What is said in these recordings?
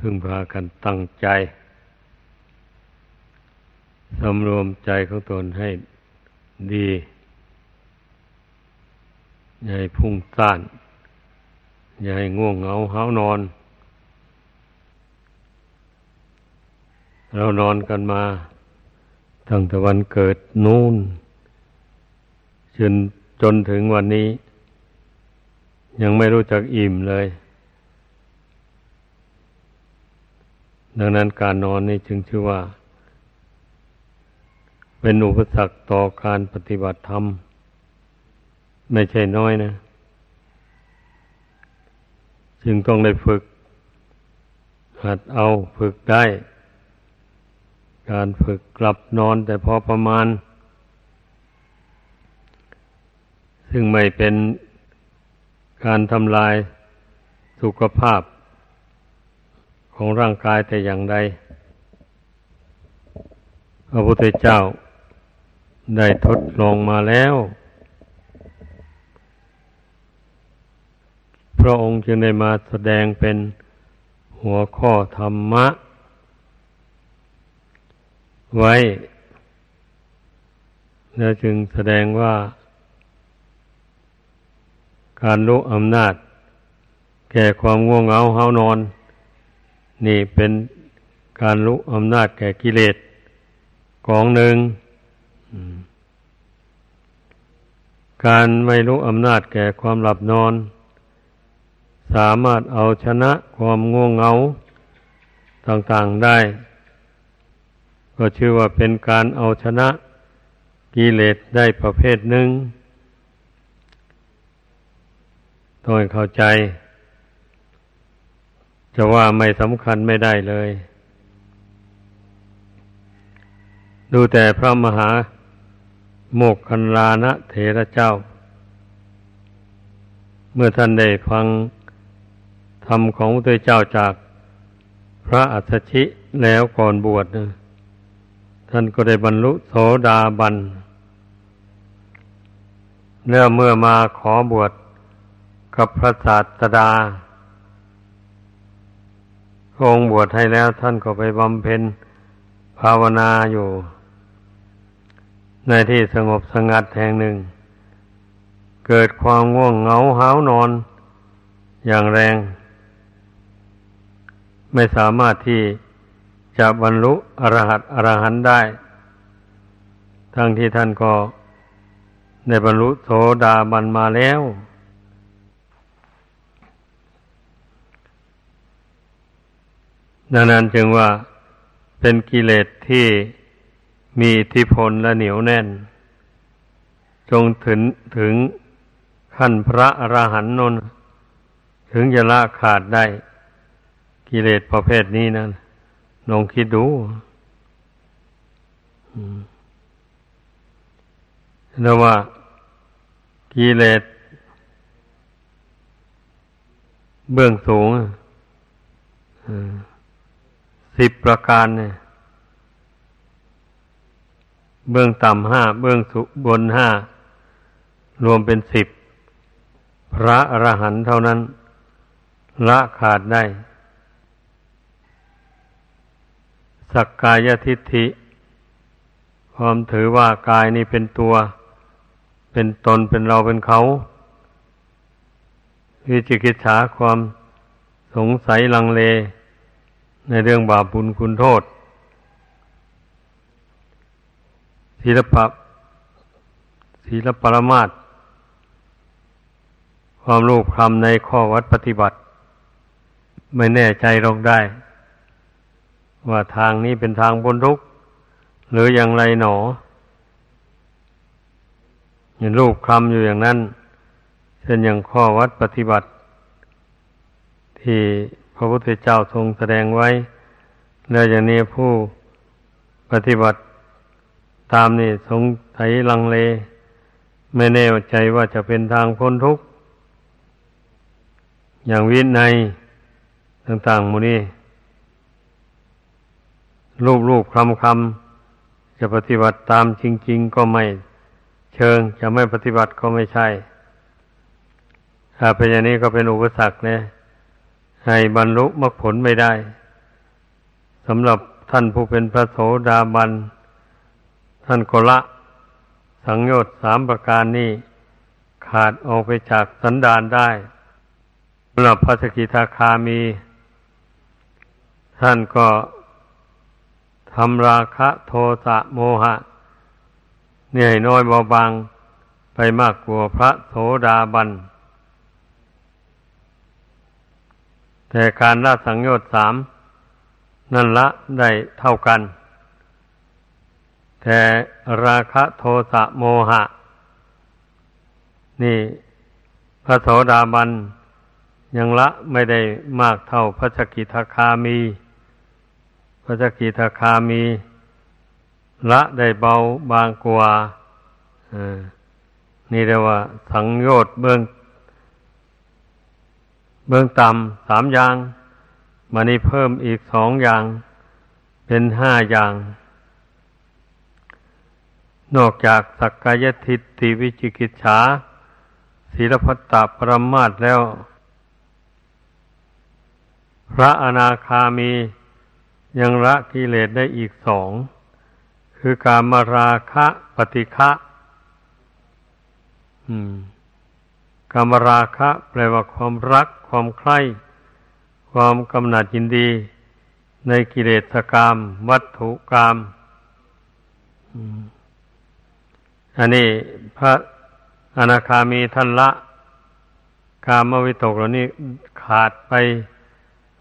พึ่งพากันตั้งใจ สำรวมใจของตนให้ดีอย่าให้พุ่งซ่าน อย่าให้ง่วงเหงาห้านอน เรานอนกันมา ตั้งแต่วันเกิดนู่นจนจนถึงวันนี้ ยังไม่รู้จักอิ่มเลย ดังนั้นการนอนนี่จึงชื่อว่า เป็นอุปสรรคต่อการปฏิบัติธรรม ไม่ใช่น้อยนะ จึงต้องได้ฝึก หัดเอาฝึกได้ การฝึกกลับนอนแต่พอประมาณ ซึ่งไม่เป็นการทำลายสุขภาพ ของร่างกายแต่อย่างใด พระพุทธเจ้าได้ทดลองมาแล้ว พระองค์จึงได้มาแสดงเป็นหัวข้อธรรมะ ไว้ แล้วจึงแสดงว่า การรู้อำนาจ แก่ความง่วงเหงาเฮานอน นี่เป็นการรู้อำนาจแก่กิเลสกองหนึ่ง การไม่รู้อำนาจแก่ความหลับนอน สามารถเอาชนะความง่วงเหงาต่างๆได้ ก็ชื่อว่าเป็นการเอาชนะกิเลสได้ประเภทหนึ่ง ต้องเข้าใจ จะว่าไม่สำคัญไม่ได้เลย ดูแต่พระมหาโมกคันลานะเถระเจ้า เมื่อท่านได้ฟังธรรมของพระเจ้าจากพระอัสชิแล้วก่อนบวชนะท่านก็ได้บรรลุโสดาบันเนื่อเมื่อมาขอบวชกับพระศาสดา องบวชให้แล้วท่านก็ไปบำเพ็ญภาวนาอยู่ ในที่สงบสงัดแห่งหนึ่ง เกิดความง่วงเหงาหาวนอนอย่างแรง ไม่สามารถที่จะบรรลุอรหัตอรหันได้ ทั้งที่ท่านก็ในบรรลุโสดาบันมาแล้ว ดังนั้นจึงว่าเป็นกิเลสที่มีอิทธิพลและเหนียวแน่น จงถึงถึงขั้นพระอราหันต์นนถึงจะละขาดได้กิเลสประเภทนี้นะลองคิดดูแล้วว่ากิเลสเบื้องสูงอ่า สิบประการเนี่ยเบื้องต่ำห้าเบื้องสุบนห้ารวมเป็นสิบพระอรหันต์เท่านั้น ละขาดได้ สักกายทิฏฐิความถือว่ากายนี้เป็นตัว เป็นตนเป็นเราเป็นเขา วิจิกิจฉาความสงสัยลังเล ในเรื่องบาปบุญคุณโทษศีลปะศีลปรมาตความรู้คำในข้อวัดปฏิบัติ ไม่แน่ใจลงได้ ว่าทางนี้เป็นทางบนทุกหรืออย่างไรหนอเห็นรูปคำอยู่อย่างนั้น เช่นอย่างข้อวัดปฏิบัติ ที่ ระพุทธเจ้าทรงแสดงไว้ แล้วอย่างนี้ผู้ปฏิบัติตามนี่สงสัยลังเล ไม่แน่ใจว่าจะเป็นทางพ้นทุกข์ อย่างวินัยต่างๆมูนี่รูปรูปคำคำจะปฏิบัติตามจริง ๆ ก็ไม่เชิง จะไม่ปฏิบัติก็ไม่ใช่ถ้าเป็นอย่างนี้ก็เป็นอุปสรรคเนี่ย ให้บรรลุมรรคผลไม่ได้สำหรับท่านผู้เป็นพระโสดาบัน ท่านก็ละ สังโยชน์สามประการนี้ ขาดออกไปจากสันดานได้สำหรับพระสกิทาคามี ท่านก็ทำราคะโทสะโมหะเนี่ยน้อยเบาบางไปมากกว่าพระโสดาบัน แต่การละสังโยชน์สามนั่นละได้เท่ากัน แต่ราคะโทสะโมหะ นี่พระโสดาบันยังละไม่ได้มากเท่าพระสกิทาคามี พระสกิทาคามี ละได้เบาบางกว่านี่เรียกว่า สังโยชน์เบื้อง เบื้องต่ำสามอย่างมานี่เพิ่มอีกสองอย่าง เป็นห้าอย่าง นอกจากสักกายทิฏฐิวิจิกิจฉาศีลพัตตปรมาตแล้ว พระอนาคามียังละกิเลสได้อีกสอง คือการมาราคะปฏิฆะ กามราคะ แปลว่าความรัก ความใคร่ ความกำหนัดยินดี ในกิเลสกรรมวัตถุกรรมอันนี้พระอนาคามีท่านละกามวิตกเหล่านี้ขาดไป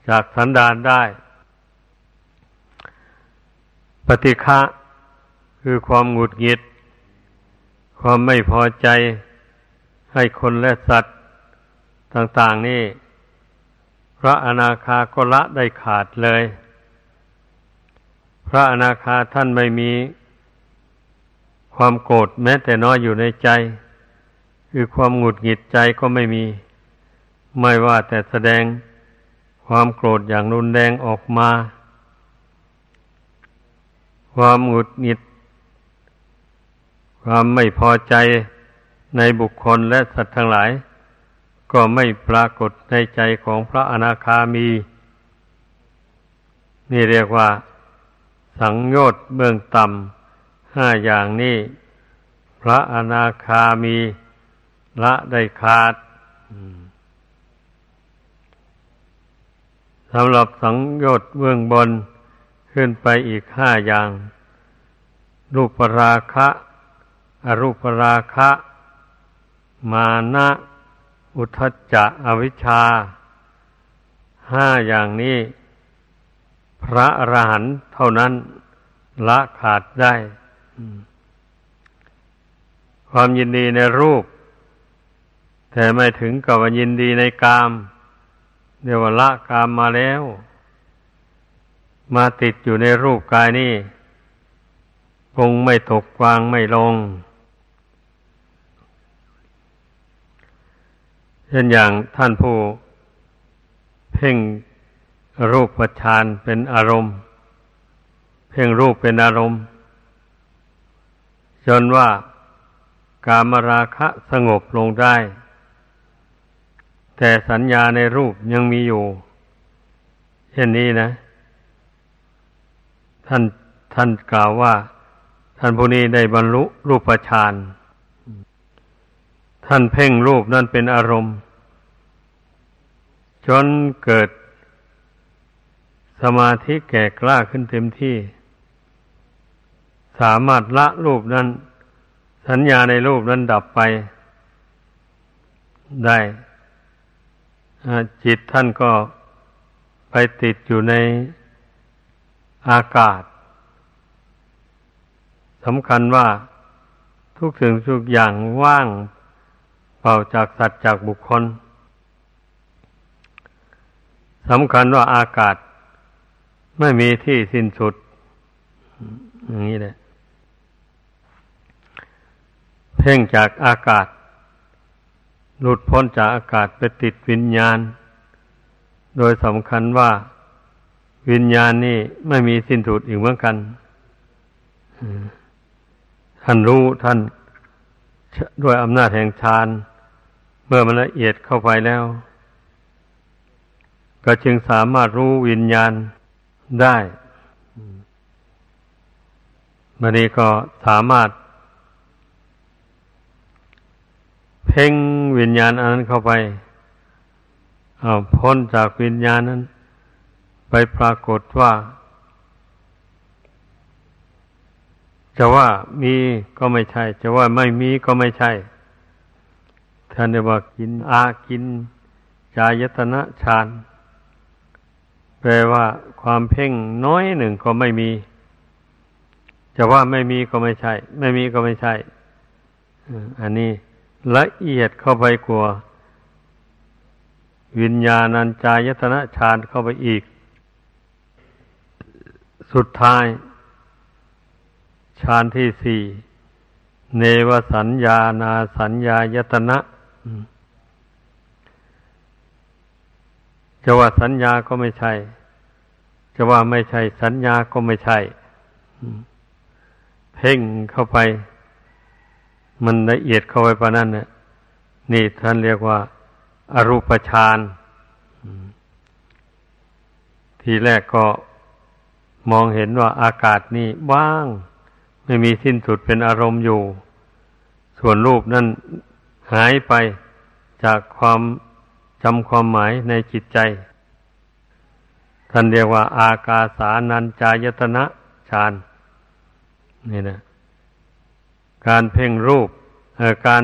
จากสันดานได้ ปฏิฆะคือความหงุดหงิด ความไม่พอใจ ให้คนและสัตว์ต่าง ๆ นี่ พระอนาคาก็ละได้ขาดเลย พระอนาคาท่านไม่มีความโกรธแม้แต่น้อยอยู่ในใจ คือความหงุดหงิดใจก็ไม่มี ไม่ว่าแต่แสดงความโกรธอย่างรุนแรงออกมา ความหงุดหงิด ความไม่พอใจ ในบุคคลและสัตว์ทั้งหลาย ก็ไม่ปรากฏในใจของพระอนาคามี นี่เรียกว่า สังโยชน์เบื้องต่ำห้าอย่างนี้ พระอนาคามีละได้ขาดสำหรับสังโยชน์เบื้องบนขึ้นไปอีกห้าอย่าง รูปราคะ อรูปราคะ มานะอุทจจะอวิชชาห้าอย่างนี้ พระอรหันต์เท่านั้นละขาดได้ ความยินดีในรูป แต่ไม่ถึงกับยินดีในกามเดี๋ยวละกามมาแล้ว มาติดอยู่ในรูปกายนี่คงไม่ตกวางไม่ลง เช่นอย่างท่านผู้เพ่งรูปฌานเป็นอารมณ์ เพ่งรูปเป็นอารมณ์ จนว่ากามราคะสงบลงได้ แต่สัญญาในรูปยังมีอยู่ เช่นนี้นะ ท่านท่านกล่าวว่า ท่านผู้นี้ได้บรรลุรูปฌาน ท่านเพ่งรูปนั่นเป็นอารมณ์ จนเกิดสมาธิแก่กล้าขึ้นเต็มที่ สามารถละรูปนั้น สัญญาในรูปนั้นดับไปได้ จิตท่านก็ไปติดอยู่ในอากาศสำคัญว่าทุกสิ่งทุกอย่างว่าง เป่าจากสัตว์จากบุคคลสำคัญว่าอากาศ ไม่มีที่สิ้นสุด อย่างนี้แหละเพ่งจากอากาศ หลุดพ้นจากอากาศไปติดวิญญาณ โดยสำคัญว่าวิญญาณนี่ไม่มีสิ้นสุดอีกเหมือนกัน ท่านรู้ท่านด้วยอำนาจแห่งฌาน เมื่อมันละเอียดเข้าไปแล้ว ก็จึงสามารถรู้วิญญาณได้มันนี้ก็สามารถ เพ่งวิญญาณอันนั้นเข้าไปเอาพ้นจากวิญญาณนั้น ไปปรากฏว่า จะว่ามีก็ไม่ใช่ จะว่าไม่มีก็ไม่ใช่ ท่านเรียกว่ากินอากินจายตนะฌานแปลว่าความเพ่งน้อยหนึ่งก็ไม่มี จะว่าไม่มีก็ไม่ใช่ ไม่มีก็ไม่ใช่ อันนี้ละเอียดเข้าไปกว่า วิญญาณัญจายตนะฌานเข้าไปอีก สุดท้ายฌานที่สี่ เนวสัญญานาสัญญายตนะ จะว่าสัญญาก็ไม่ใช่ จะว่าไม่ใช่ สัญญาก็ไม่ใช่เพ่งเข้าไป มันละเอียดเข้าไปปะนั้นเนี่ยนี่ท่านเรียกว่า อรูปฌานทีแรกก็มองเห็นว่าอากาศนี่ว่าง ไม่มีสิ้นสุดเป็นอารมณ์อยู่ ส่วนรูปนั่น หายไปจากความจำความหมายในจิตใจ ท่านเรียกว่า อากาสานัญจายตนะฌานนี่นะการเพ่งรูปการ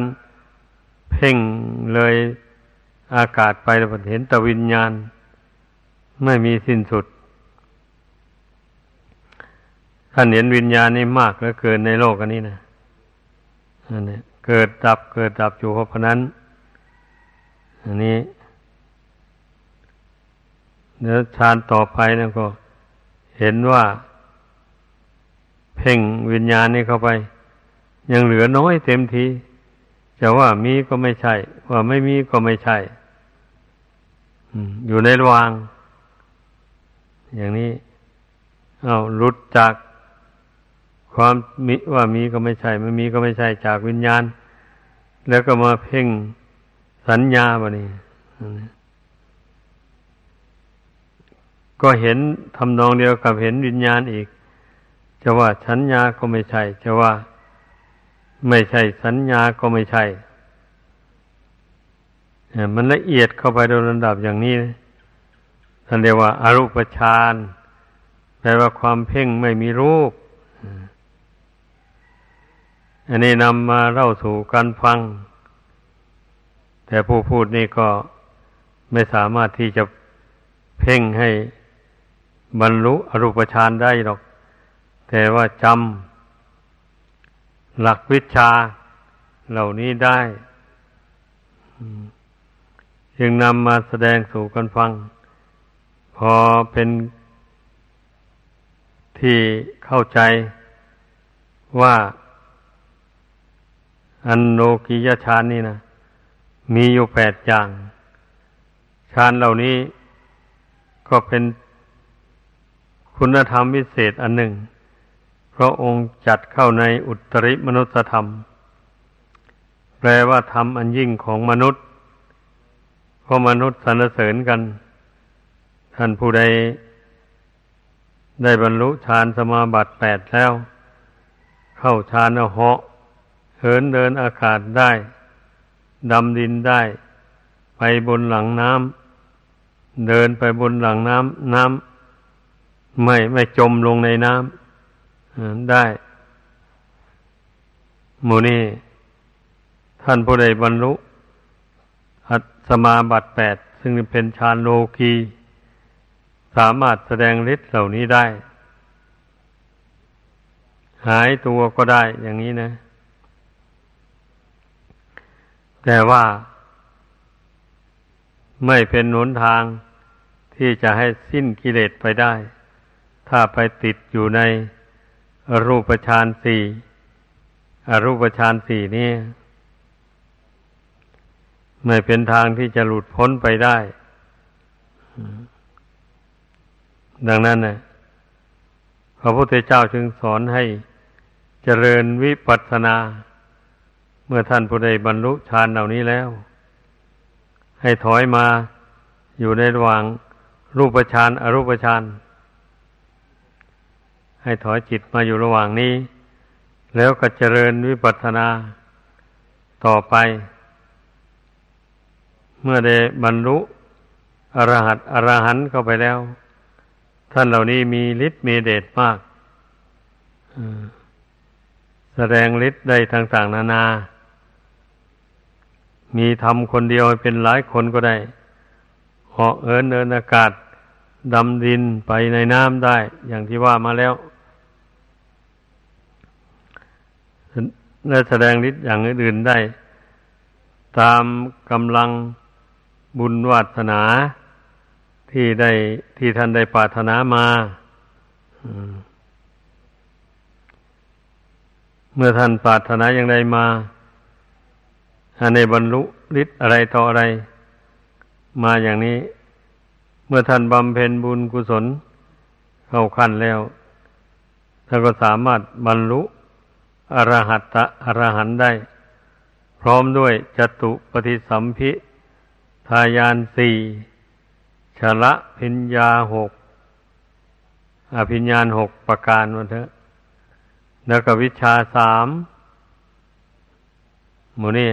เพ่งเลยอากาศไปแล้วเห็นตวิญญาณ ไม่มีสิ้นสุด ท่านเห็นวิญญาณนี่มากเหลือเกินในโลกอันนี้นะอันนี้ เกิดดับเกิดดับอยู่เพราะนั้น อันนี้เนื้อฌานต่อไปนะก็ เห็นว่า เพ่งวิญญาณนี่เข้าไป ยังเหลือน้อยเต็มทีจะว่ามีก็ไม่ใช่ ว่าไม่มีก็ไม่ใช่อยู่ในระวาง อย่างนี้ เอาหลุดจาก ความมิว่ามีก็ไม่ใช่ ไม่มีก็ไม่ใช่จากวิญญาณ แล้วก็มาเพ่งสัญญาบะนี่ก็เห็นทำนองเดียวกับเห็นวิญญาณอีก จะว่าสัญญาก็ไม่ใช่ จะว่าไม่ใช่สัญญาก็ไม่ใช่มันละเอียดเข้าไปโดยลำดับอย่างนี้ท่านเรียกว่าอารูปฌานแปลว่าความเพ่งไม่มีรูป อันนี้นำมาเล่าสู่การฟัง แต่ผู้พูดนี่ก็ไม่สามารถที่จะเพ่งให้บรรลุอรูปฌานได้หรอก แต่ว่าจำหลักวิชาเหล่านี้ได้จึงนำมาแสดงสู่กันฟัง พอเป็นที่เข้าใจว่า อันโลกิยฌานนี่นะมีอยู่แปดอย่างฌานเหล่านี้ก็เป็นคุณธรรมวิเศษอันหนึ่งเพราะองค์จัดเข้าในอุตริมนุสธรรม แปลว่าธรรมอันยิ่งของมนุษย์เพราะมนุษย์สรรเสริญกัน ท่านผู้ใด ได้บรรลุฌานสมาบัติแปดแล้ว เข้าฌานอาเหาะ เหินเดินอากาศได้ดำดินได้ ไปบนหลังน้ำเดินไปบนหลังน้ำน้ำไม่ไม่จมลงในน้ำได้หมูนี่ท่านผู้ใดบรรลุอัสมาบัติแปดซึ่งเป็นฌานโลกีสามารถแสดงฤทธิ์เหล่านี้ได้ หายตัวก็ได้อย่างนี้นะ แต่ว่า ไม่เป็นหนทางที่จะให้สิ้นกิเลสไปได้ ถ้าไปติดอยู่ในรูปฌานสี่อรูปฌานสี่นี่ไม่เป็นทางที่จะหลุดพ้นไปได้ ดังนั้นนะพระพุทธเจ้าจึงสอนให้เจริญวิปัสสนา เมื่อท่านผู้ใดบรรลุฌานเหล่านี้แล้ว ให้ถอยมาอยู่ในระหว่างรูปฌานอรูปฌานให้ถอยจิตมาอยู่ระหว่างนี้ แล้วก็เจริญวิปัสสนาต่อไป เมื่อได้บรรลุอรหัตอรหันต์เข้าไปแล้ว ท่านเหล่านี้มีฤทธิ์มีเดชมากแสดงฤทธิ์ได้ต่างๆนานา มีทำคนเดียวเป็นหลายคนก็ได้เหาะเอินเดินอากาศดำดินไปในน้ำได้ อย่างที่ว่ามาแล้วและแสดงฤทธิ์อย่างอื่นได้ ตามกำลังบุญวาสนาที่ได้ที่ท่านได้ปรารถนามา เมื่อท่านปรารถนาอย่างใดมา ในบรรลุฤทธิ์อะไรต่ออะไร มาอย่างนี้ เมื่อท่านบำเพ็ญบุญกุศล เข้าขั้นแล้วท่านก็สามารถบรรลุอรหัตตะอรหันได้ พร้อมด้วยจตุปฏิสัมพิทายานสี่ชละพิญญาหกอภิญญาหกประการวันเถอะแล้วก็วิชาสามหมูนี่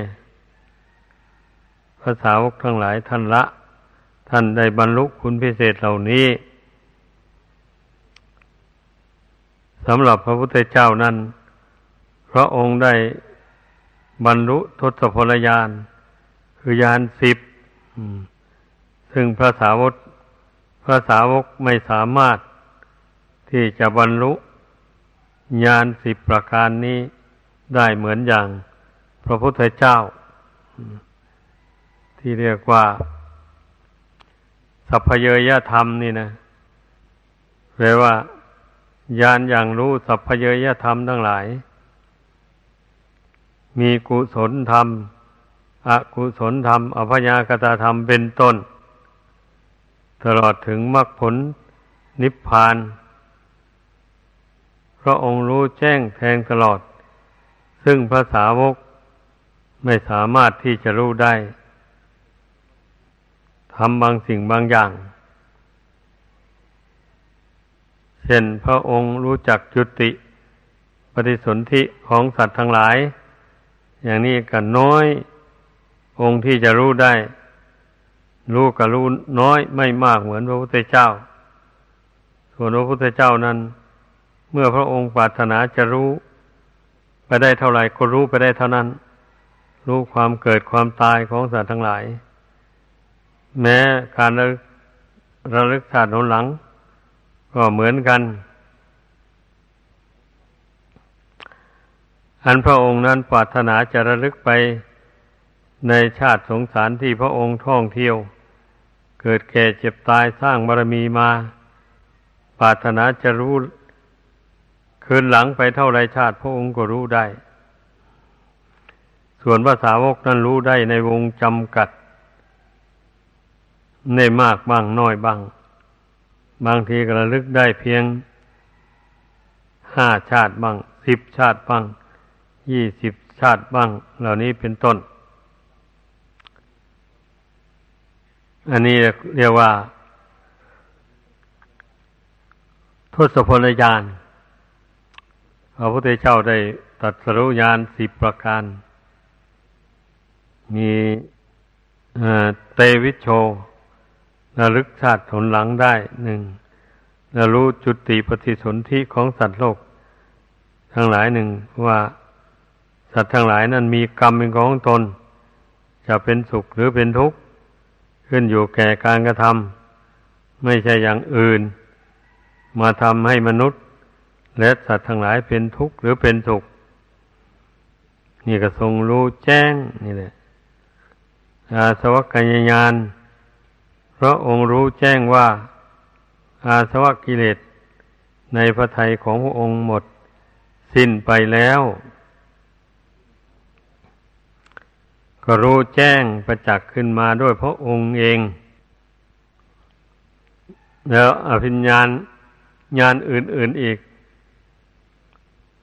ภาษาวกทั้งหลายท่านละ ท่านได้บรรลุคุณพิเศษเหล่านี้สำหรับพระพุทธเจ้านั้น พระองค์ได้บรรลุทศพลยาน คือยานสิบซึ่งพระสาวกพระสาวกไม่สามารถที่จะบรรลุญาณสิบประการนี้ได้เหมือนอย่างพระพุทธเจ้า ที่เรียกว่าสัพเพเยยธรรมนี่นะแปลว่า ญาณอย่างรู้สัพเพเยยธรรมทั้งหลาย มีกุศลธรรม อกุศลธรรม อภยากตาธรรมเป็นต้น ตลอดถึงมรรคผลนิพพาน พระองค์รู้แจ้งแทงตลอด ซึ่งภาษาวกไม่สามารถที่จะรู้ได้ ทำบางสิ่งบางอย่าง เช่นพระองค์รู้จักจุติ ปฏิสนธิของสัตว์ทั้งหลาย อย่างนี้กันน้อย องค์ที่จะรู้ได้ รู้กับรู้น้อยไม่มากเหมือนพระพุทธเจ้า ส่วนพระพุทธเจ้านั้น เมื่อพระองค์ปรารถนาจะรู้ ไปได้เท่าไหร่ก็รู้ไปได้เท่านั้น รู้ความเกิดความตายของสัตว์ทั้งหลาย แม้การระระลึกชาติหนหลัง ก็เหมือนกัน อันพระองค์นั้นปรารถนาจะระลึกไปในชาติสงสารที่พระองค์ท่องเที่ยว เกิดแก่เจ็บตายสร้างบารมีมา ปรารถนาจะรู้คืนหลังไปเท่าไรชาติพระองค์ก็รู้ได้ ส่วนภาษาวกนั้นรู้ได้ในวงจำกัด ในมากบ้างน้อยบ้าง บางทีก็ระลึกได้เพียงห้าชาติบ้างสิบชาติบ้างยี่สิบชาติบ้าง เหล่านี้เป็นต้น อันนี้เรียกว่า ทศพลญาณพระพุทธเจ้าได้ตัดสรุญาณสิบประการ มีเตวิชโช ระลึกชาติผลหลังได้หนึ่งระรู้จุติปฏิสนธิของสัตว์โลก ทั้งหลายหนึ่งว่าสัตว์ทั้งหลายนั้นมีกรรมเป็นของตน จะเป็นสุขหรือเป็นทุกข์ ขึ้นอยู่แก่การกระทำไม่ใช่อย่างอื่น มาทำให้มนุษย์ และสัตว์ทั้งหลายเป็นทุกข์หรือเป็นสุข นี่ก็ทรงรู้แจ้งนี่แหละอาสวัคยญาณ พราะองค์รู้แจ้งว่า อาสวะกิเลสในพระทัยของพระองค์หมดสิ้นไปแล้ว ก็รู้แจ้งประจักษ์ขึ้นมาด้วยพระองค์เอง แล้วอภิญญาณญาณอื่น ๆอีก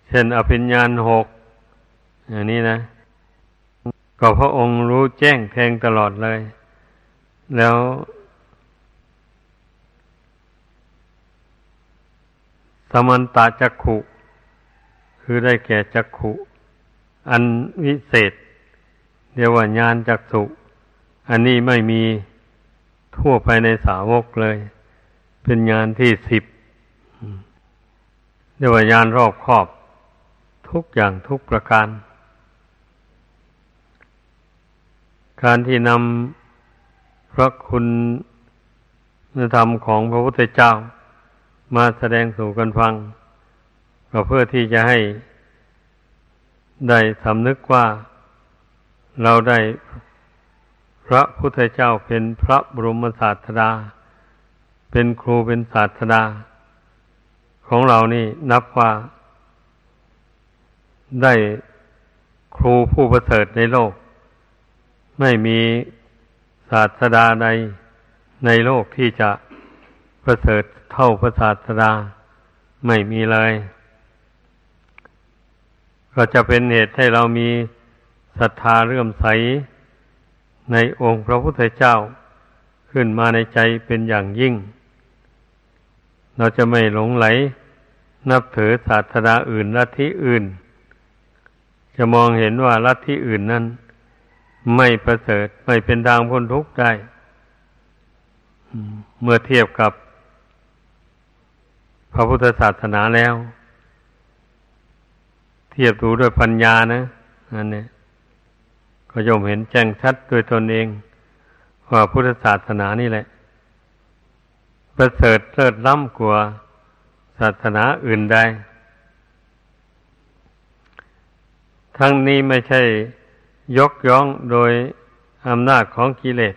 เช่นอภิญญาณหกอย่างนี้นะ ก็พระองค์รู้แจ้งแทงตลอดเลย แล้ว สมันตาจักขุ คือได้แก่จักขุ อันวิเศษเรียกว่าญาณจักสุอันนี้ไม่มีทั่วไปในสาวกเลย เป็นญาณที่สิบเรียกว่าญาณรอบครอบ ทุกอย่างทุกประการ การที่นำพระคุณธรรมของพระพุทธเจ้า มาแสดงสู่กันฟัง ก็เพื่อที่จะให้ได้สำนึกว่าเราได้พระพุทธเจ้าเป็นพระบรมศาสดา เป็นครูเป็นศาสดา ของเรานี่นับว่าได้ครูผู้ประเสริฐในโลก ไม่มีศาสดาใดในโลกที่จะ ประเสริฐเท่าพระศาสดาไม่มีเลย ก็จะเป็นเหตุให้เรามีศรัทธาเรื่อมใส ในองค์พระพุทธเจ้าขึ้นมาในใจเป็นอย่างยิ่ง เราจะไม่หลงไหล นับถือศาสนาอื่นลัทธิอื่น จะมองเห็นว่าลัทธิอื่นนั้น ไม่ประเสริฐไม่เป็นทางพ้นทุกข์ได้ เมื่อเทียบกับ พระพุทธศาสนาแล้ว เทียบดูด้วยปัญญานะอันนี้ก็ย่อมเห็นแจ้งชัดด้วยตนเอง ว่าพุทธศาสนานี่แหละ ประเสริฐเลิศล้ำกว่าศาสนาอื่นใด ทั้งนี้ไม่ใช่ยกย่องโดยอำนาจของกิเลส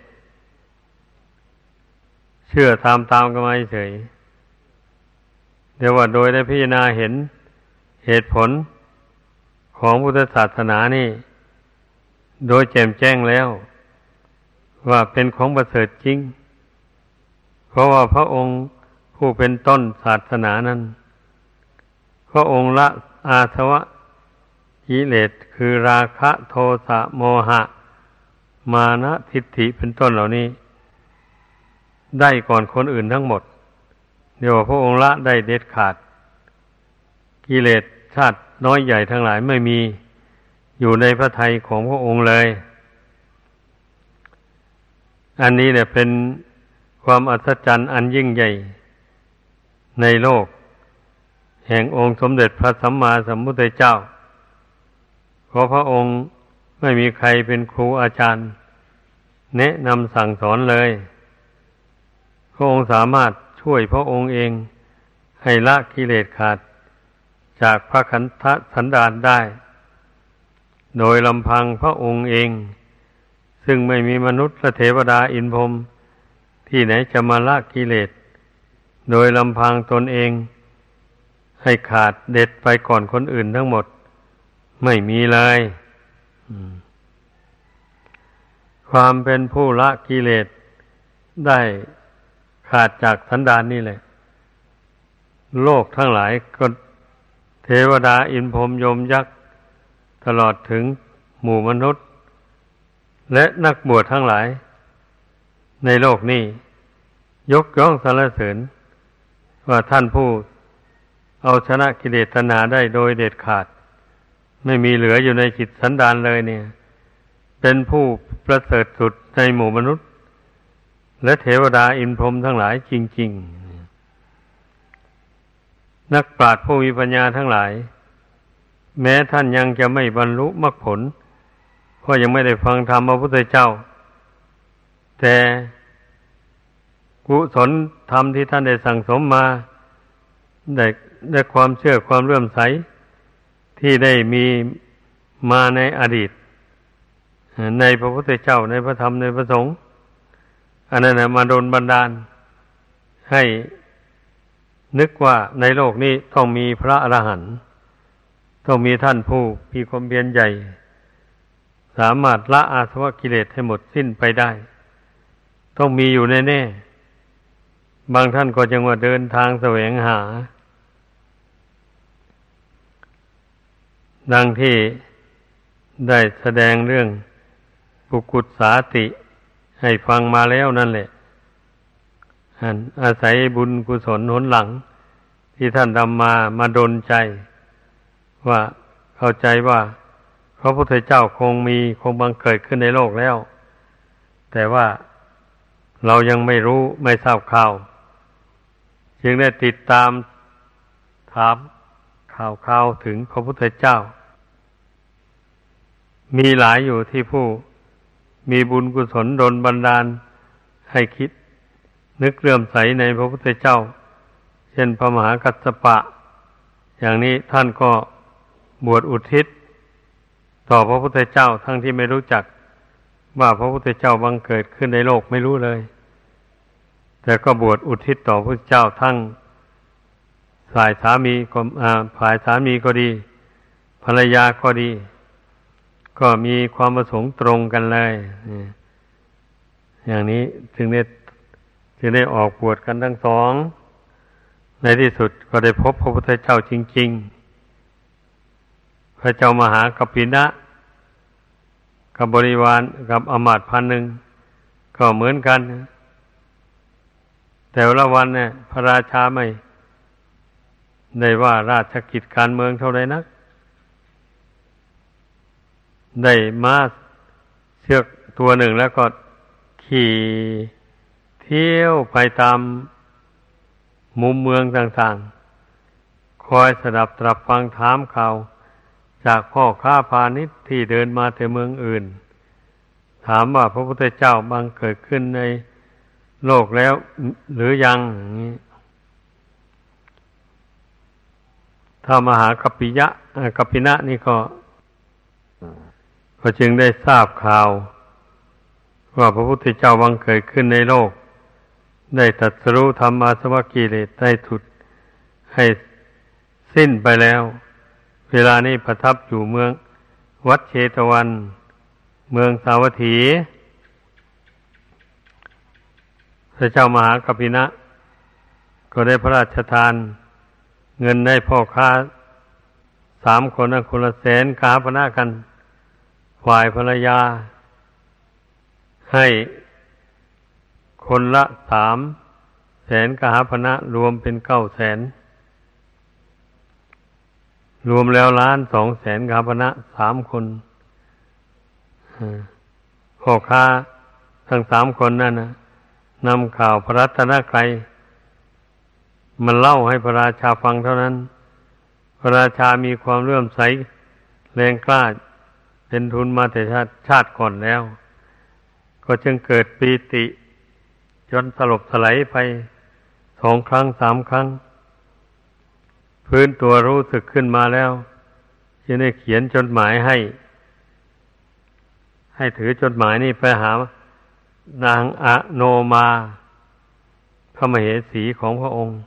เชื่อตามตามกันมาเฉย เดี๋ยวว่าโดยได้พิจารณาเห็นเหตุผลของพุทธศาสนานี่ โดยแจ่มแจ้งแล้ว ว่าเป็นของประเสริฐจริง เพราะว่าพระองค์ผู้เป็นต้นศาสนานั้น พระองค์ละอาสวะกิเลสคือราคะโทสะโมหะ มานะทิฏฐิเป็นต้นเหล่านี้ ได้ก่อนคนอื่นทั้งหมด เดี๋ยวพระองค์ละได้เด็ดขาด กิเลสชาติน้อยใหญ่ทั้งหลายไม่มีอยู่ในพระทัยของพระองค์เลย อันนี้เนี่ยเป็นความอัศจรรย์อันยิ่งใหญ่ ในโลก แห่งองค์สมเด็จพระสัมมาสัมพุทธเจ้า เพราะพระองค์ไม่มีใครเป็นครูอาจารย์ แนะนำสั่งสอนเลย พระองค์สามารถ ช่วยพระองค์เองให้ละกิเลสขาด จากพระขันธสันดานได้ โดยลำพังพระองค์เอง ซึ่งไม่มีมนุษย์ะเทวดาอินพรมที่ไหนจะมาละกิเลส โดยลำพังตนเอง ให้ขาดเด็ดไปก่อนคนอื่นทั้งหมด ไม่มีเลยความเป็นผู้ละกิเลสได้ ขาดจากสันดานนี่แหละโลกทั้งหลายก็เทวดาอินพรมยมยักษ์ ตลอดถึงหมู่มนุษย์ และนักบวชทั้งหลาย ในโลกนี้ ยกย่องสรรเสริญ ว่าท่านผู้เอาชนะกิเลสตนาได้โดยเด็ดขาด ไม่มีเหลืออยู่ในจิตสันดานเลยเนี่ย เป็นผู้ประเสริฐสุดในหมู่มนุษย์ และเทวดาอินพรมทั้งหลายจริง ๆ นักปราชญ์ผู้มีปัญญาทั้งหลาย แม้ท่านยังจะไม่บรรลุมรรคผล เพราะยังไม่ได้ฟังธรรมพระพุทธเจ้า แต่กุศลธรรมที่ท่านได้สั่งสมมาได้ได้ความเชื่อความเลื่อมใส ที่ได้มีมาในอดีต ในพระพุทธเจ้าในพระธรรมในพระสงฆ์ อันนั้นมาโดนบันดาล ให้นึกว่าในโลกนี้ต้องมีพระอรหันต์ต้องมีท่านผู้มีความเพียรใหญ่ สามารถละอาสวะกิเลสให้หมดสิ้นไปได้ ต้องมีอยู่แน่ๆบางท่านก็ยังว่าเดินทางแสวงหา ดังที่ได้แสดงเรื่องปุกุศสาติ ให้ฟังมาแล้วนั่นแหละอาศัยบุญกุศลหนหลัง ที่ท่านนำมามาดนใจ ว่าเข้าใจว่าพระพุทธเจ้าคงมีคงบังเกิดขึ้นในโลกแล้ว แต่ว่าเรายังไม่รู้ไม่ทราบข่าว จึงได้ติดตามถามข่าวข่าวถึงพระพุทธเจ้า มีหลายอยู่ที่ผู้ มีบุญกุศลดลบันดาลให้คิด นึกเลื่อมใสในพระพุทธเจ้า เช่นพระมหากัสสปะ อย่างนี้ท่านก็บวชอุทิศ ต่อพระพุทธเจ้าทั้งที่ไม่รู้จัก ว่าพระพุทธเจ้าบังเกิดขึ้นในโลกไม่รู้เลย แต่ก็บวชอุทิศต่อพระพุทธเจ้าทั้งฝ่ายสามีก็ฝ่ายสามีก็ดี ภรรยาก็ดี ก็มีความประสงค์ตรงกันเลยอย่างนี้จึงได้จึงได้ออกบวชกันทั้งสอง ในที่สุดก็ได้พบพระพุทธเจ้าจริง ๆ พระเจ้ามหากัปปินะกับบริวารกับอมาตพันหนึ่งก็เหมือนกัน แต่ละวันเนี่ยพระราชาไม่ได้ว่าราชกิจการเมืองเท่าไรนัก ได้มาเชือกตัวหนึ่งแล้วก็ขี่เที่ยวไปตามมุมเมืองต่างๆ คอยสดับตรับฟังถามข่าวจากพ่อค้าพาณิชย์ที่เดินมาแต่เมืองอื่น ถามว่าพระพุทธเจ้าบังเกิดขึ้นในโลกแล้วหรือยังถ้ามหากปิยะกัปปินะนี่ก็ ก็จึงได้ทราบข่าว ว่าพระพุทธเจ้าบังเกิดขึ้นในโลก ได้ตัดสู้ธรรมอาสวะกิเลสได้ถุดให้สิ้นไปแล้ว เวลานี้ประทับอยู่เมืองวัดเชตวัน เมืองสาวัตถี พระเจ้ามหากัปปินะ ก็ได้พระราชทาน เงินได้พ่อค้าสามคนนะคนละแสนกาพนากัน ฝ่ายภรรยา ให้คนละสามแสนกาพนะรวมเป็นเก้าแสน รวมแล้วล้านสองแสนกาพนะสามคนพ่อค้าทั้งสามคนนั่นนะนำข่าวพระรัตนกรัยมันเล่าให้พระราชาฟังเท่านั้น พระราชามีความเลื่อมใสแรงกล้า เป็นทุนมาแต่ชาติชาติก่อนแล้ว ก็จึงเกิดปีติจนสลบสลายไปสองครั้งสามครั้ง พื้นตัวรู้สึกขึ้นมาแล้วจึงได้เขียนจดหมายให้ ให้ถือจดหมายนี่ไปหานางอะโนมาพระมเหสีของพระองค์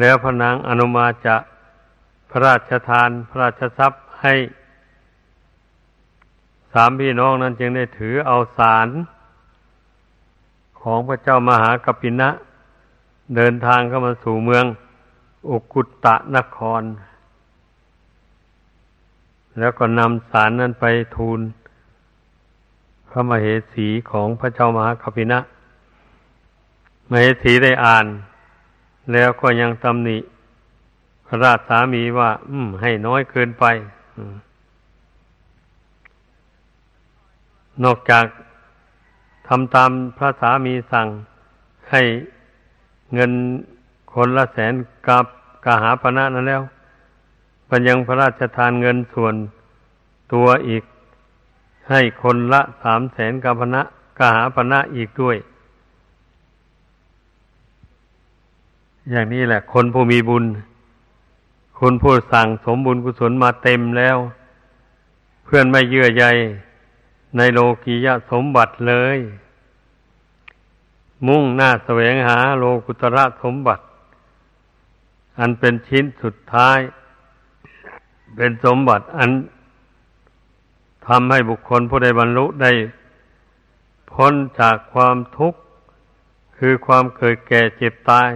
แล้วพระนางอนุมาจะพระราชทานพระราชทรัพย์ให้ สามพี่น้องนั้นจึงได้ถือเอาสารของพระเจ้ามหากปินะ เดินทางเข้ามาสู่เมืองอุกุตตะนคร แล้วก็นำสารนั้นไปทูลพระมเหสีของพระเจ้ามหากปินะ มเหสีได้อ่าน แล้วก็ยังตำหนิพระราชสามีว่า อืม ให้น้อยเกินไป นอกจากทำตามพระสามีสั่งให้เงินคนละแสนกับกาหาปณะนั้นแล้วปัญญังพระราชทานเงินส่วนตัวอีก ให้คนละสามแสนกาพณะกาหาปณะอีกด้วย อย่างนี้แหละ คนผู้มีบุญ คนผู้สั่งสมบุญกุศลมาเต็มแล้ว เพื่อนไม่เยื่อใย ในโลกียะสมบัติเลย มุ่งหน้าแสวงหาโลกุตระสมบัติ อันเป็นชิ้นสุดท้าย เป็นสมบัติอันทำให้บุคคลผู้ใดบรรลุได้ พ้นจากความทุกข์ คือความเกิดแก่เจ็บตาย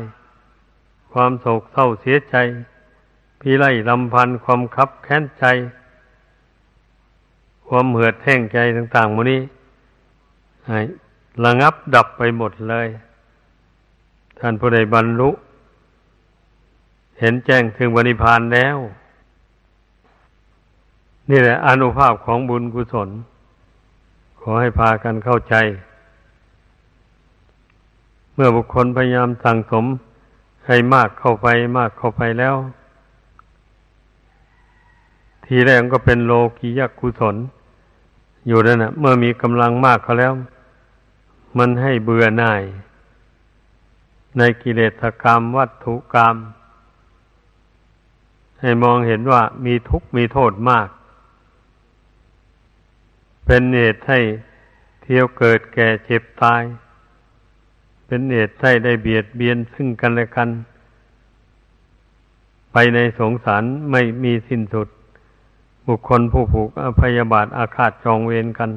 ความโศกเศร้าเสียใจ พิไรลำพันธ์ความคับแค้นใจ ความเหือดแห้งใจต่างๆมูนี้ระงับดับไปหมดเลย ท่านผู้ใดบรรลุ เห็นแจ้งถึงวณิพานแล้ว นี่แหละอนุภาพของบุญกุศล ขอให้พากันเข้าใจ เมื่อบุคคลพยายามสั่งสมให้มากเข้าไปมากเข้าไปแล้ว ทีแรกก็เป็นโลกียกุศล อยู่นั่นนะเมื่อมีกำลังมากเขาแล้ว มันให้เบื่อหน่าย ในกิเลสกรรมวัตถุกรรม ให้มองเห็นว่ามีทุกข์มีโทษมาก เป็นเหตุให้เที่ยวเกิดแก่เจ็บตาย เป็นเหตุให้ได้เบียดเบียนซึ่งกันและกัน ไปในสงสารไม่มีสิ้นสุด บุคคลผู้ผูกพยาบาทอาฆาตจองเวรกัน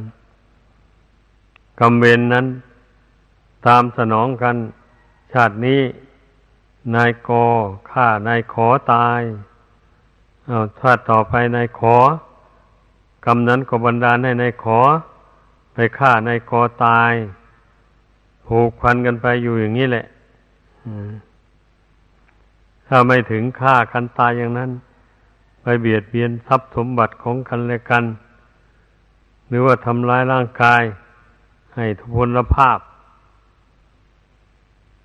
กรรมเวรนนั้น ตามสนองกัน ชาตินี้นายกอฆ่านายขอตายเอาชาติต่อไปนายขอกรรมนั้นก็บันดาลให้นายขอ ไปฆ่านายกอตายผูกพันกันไปอยู่อย่างนี้แหละถ้าไม่ถึงฆ่ากันตายอย่างนั้น ไปเบียดเบียนทรัพย์สมบัติของกันและกัน หรือว่าทำร้ายร่างกาย ให้ทุพพลภาพ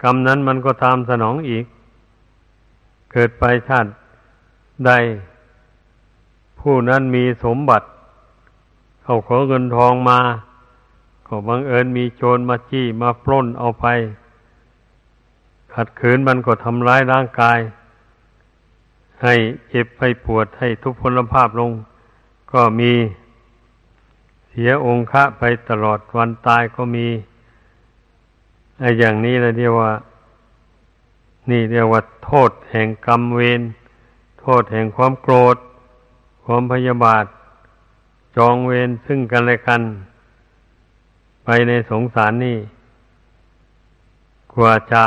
กรรมนั้นมันก็ตามสนองอีก เกิดไปชาติใด ผู้นั้นมีสมบัติ เขาขอเงินทองมาก็บังเอิญมีโจรมาจี้มาปล้นเอาไป ขัดขืนมันก็ทำร้ายร่างกาย ให้เจ็บให้ปวดให้ทุพพลภาพลง ก็มีเสียองค์ะไปตลอดวันตายก็มีไอ้อย่างนี้เลยเรียกว่า นี่เรียกว่าโทษแห่งกรรมเวรโทษแห่งความโกรธ ความพยาบาท จองเวรซึ่งกันและกัน ไปในสงสารนี่กว่าจะ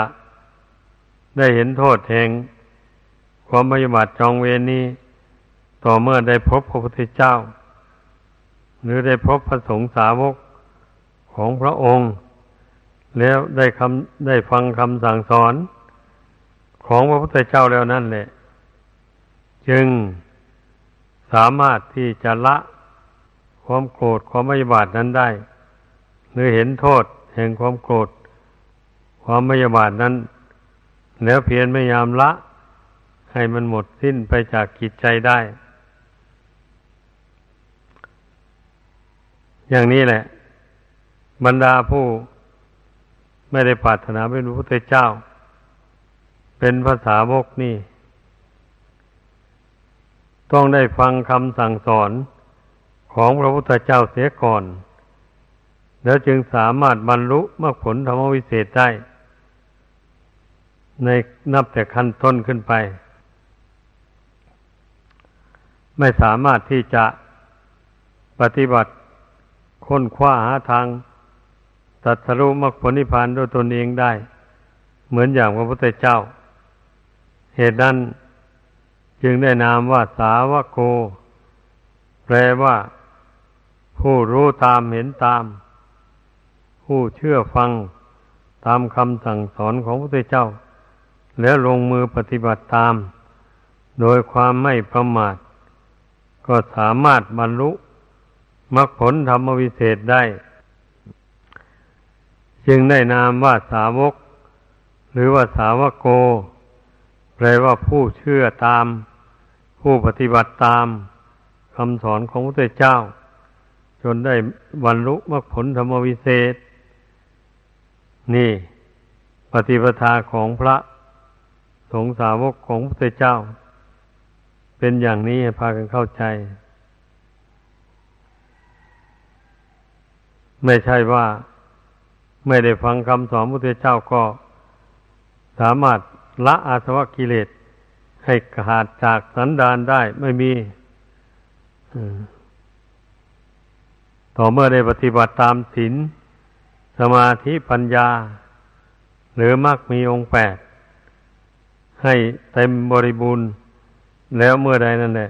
ได้เห็นโทษแห่ง ความปฏิบัติจองเวรนี้ ต่อเมื่อได้พบพระพุทธเจ้า หรือได้พบพระสงฆ์สาวกของพระองค์ แล้วได้คำได้ฟังคำสั่งสอน ของพระพุทธเจ้าแล้วนั่นแหละ จึงสามารถที่จะละความโกรธความไม่บาทนั้นได้ หรือเห็นโทษแห่งความโกรธ ความไม่ยาบาทนั้น แล้วเพียรไม่ยามละ ให้มันหมดสิ้นไปจากกิจใจได้ อย่างนี้แหละ บรรดาผู้ไม่ได้ปรารถนาเป็นพระพุทธเจ้า เป็นภาษาวกนี่ ต้องได้ฟังคำสั่งสอนของพระพุทธเจ้าเสียก่อน แล้วจึงสามารถบรรลุมรรคผลธรรมวิเศษได้ ในนับแต่ขั้นต้นขึ้นไป ไม่สามารถที่จะปฏิบัติค้นคว้าหาทางตัดสรุมรรคผลนิพพานด้วยตนเองได้ เหมือนอย่างพระพุทธเจ้า เหตุนั้นจึงได้นามว่าสาวโก แปลว่า ผู้รู้ตามเห็นตาม ผู้เชื่อฟังตามคำสั่งสอนของพระพุทธเจ้า แล้วลงมือปฏิบัติตาม โดยความไม่ประมาท ก็สามารถบรรลุมรรคผลธรรมวิเศษได้ จึงได้นามว่าสาวก หรือว่าสาวกโก แปลว่าผู้เชื่อตาม ผู้ปฏิบัติตามคำสอนของพระเจ้า จนได้บรรลุมรรคผลธรรมวิเศษ นี่ ปฏิปทาของพระสงฆ์สาวกของพระเจ้า เป็นอย่างนี้พากันเข้าใจ ไม่ใช่ว่าไม่ได้ฟังคำสอนพระเจ้าก็สามารถละอาสวะกิเลสให้ขาดจากสันดานได้ไม่มีต่อเมื่อได้ปฏิบัติตามศีลสมาธิปัญญา หรือมรรคมีองค์แปดให้เต็มบริบูรณ์ แล้วเมื่อใดนั่นแหละ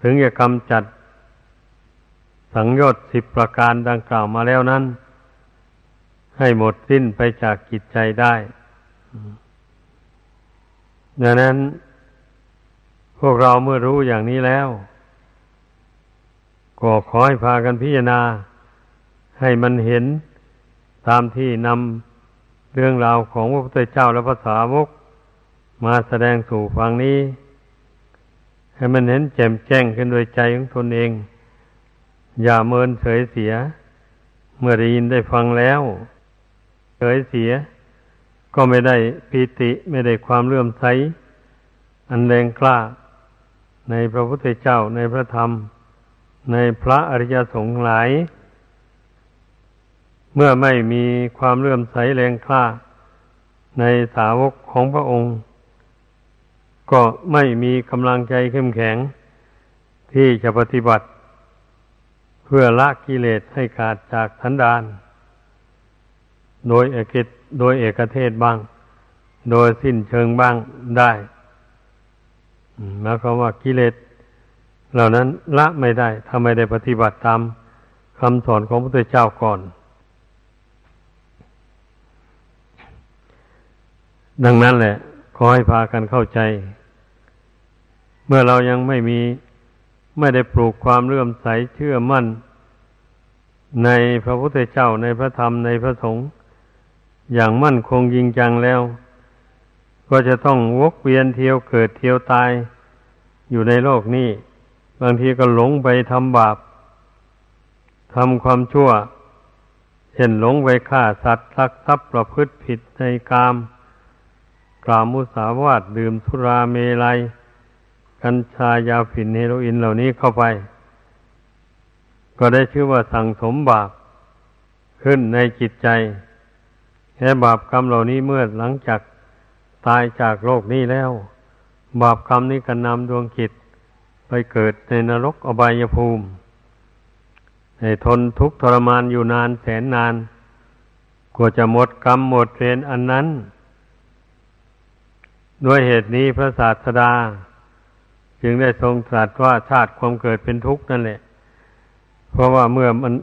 ถึงจะกำจัด สังโยชน์สิบประการดังกล่าวมาแล้วนั้น ให้หมดสิ้นไปจากกิจใจได้ดังนั้น พวกเราเมื่อรู้อย่างนี้แล้ว ก็ขอให้พากันพิจารณา ให้มันเห็นตามที่นำเรื่องราวของพระพุทธเจ้าและพระสาวกมาแสดงสู่ฟังนี้ ให้มันเห็นแจ่มแจ้งขึ้นโดยใจของตนเอง อย่าเมินเฉยเสีย เมื่อได้ยินได้ฟังแล้ว เฉยเสีย ก็ไม่ได้ปีติไม่ได้ความเลื่อมใส อันแรงกล้า ในพระพุทธเจ้าในพระธรรม ในพระอริยสงฆ์หลาย เมื่อไม่มีความเลื่อมใสแรงกล้า ในสาวกของพระองค์ ก็ไม่มีกำลังใจเข้มแข็ง ที่จะปฏิบัติ เพื่อละกิเลสให้ขาดจากทันดาน โดยเอกโดยเอกเทศบ้าง โดยสิ้นเชิงบ้างได้หมายความว่ากิเลสเหล่านั้นละไม่ได้ถ้าไม่ได้ปฏิบัติตามคำสอนของพระพุทธเจ้าก่อน ดังนั้นแหละ ขอให้พากันเข้าใจ เมื่อเรายังไม่มีไม่ได้ปลูกความเลื่อมใสเชื่อมั่น ในพระพุทธเจ้าในพระธรรมในพระสงฆ์อย่างมั่นคงยิงจังแล้ว ก็จะต้องวกเวียนเที่ยวเกิดเที่ยวตายอยู่ในโลกนี้ บางทีก็หลงไปทำบาปทำความชั่ว เช่นหลงไปฆ่าสัตว์ลักทรัพย์ประพฤติผิดในกาม กล่าวมุสาวาทดื่มสุราเมลัย กัญชายาฝิ่นเฮโรอีนเหล่านี้เข้าไป ก็ได้ชื่อว่าสั่งสมบาปขึ้นในจิตใจแค่บาปกรรมเหล่านี้เมื่อหลังจากตายจากโลกนี้แล้ว บาปกรรมนี้ก็นำดวงจิตไปเกิดในนรกอบายภูมิให้ทนทุกข์ทรมานอยู่นานแสนนานกว่าจะหมดกรรมหมดเวรอันนั้น ด้วยเหตุนี้พระศาสดา จึงได้ทรงตรัสว่าชาติความเกิดเป็นทุกข์นั่นแหละ เพราะว่าเมื่อมัน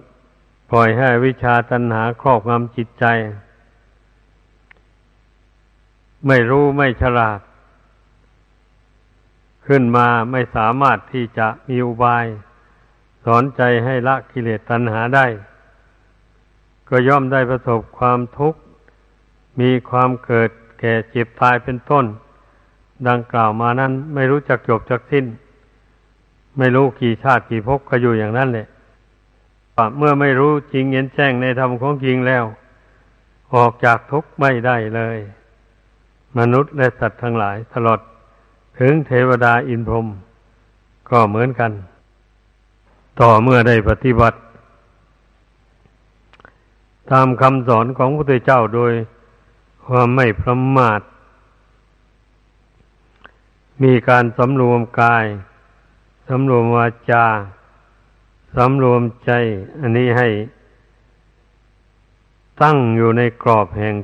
ปล่อยให้วิชาตัณหาครอบงำจิตใจ ไม่รู้ไม่ฉลาด ขึ้นมาไม่สามารถที่จะมีอุบาย สอนใจให้ละกิเลสตัณหาได้ ก็ย่อมได้ประสบความทุกข์ มีความเกิด แก่เจ็บตายเป็นต้น ดังกล่าวมานั้น ไม่รู้จักจบจักสิ้น ไม่รู้กี่ชาติกี่ภพก็อยู่อย่างนั้นแหละเมื่อไม่รู้จริงเห็นแจ้งในธรรมของจริงแล้ว ออกจากทุกข์ไม่ได้เลย มนุษย์และสัตว์ทั้งหลาย ตลอดถึงเทวดาอินพรหมก็เหมือนกัน ต่อเมื่อได้ปฏิบัติ ตามคำสอนของพระพุทธเจ้าโดย ความไม่ประมาท มีการสำรวมกายสำรวมวาจาสำรวมใจ อันนี้ให้ ตั้งอยู่ในกรอบแห่ง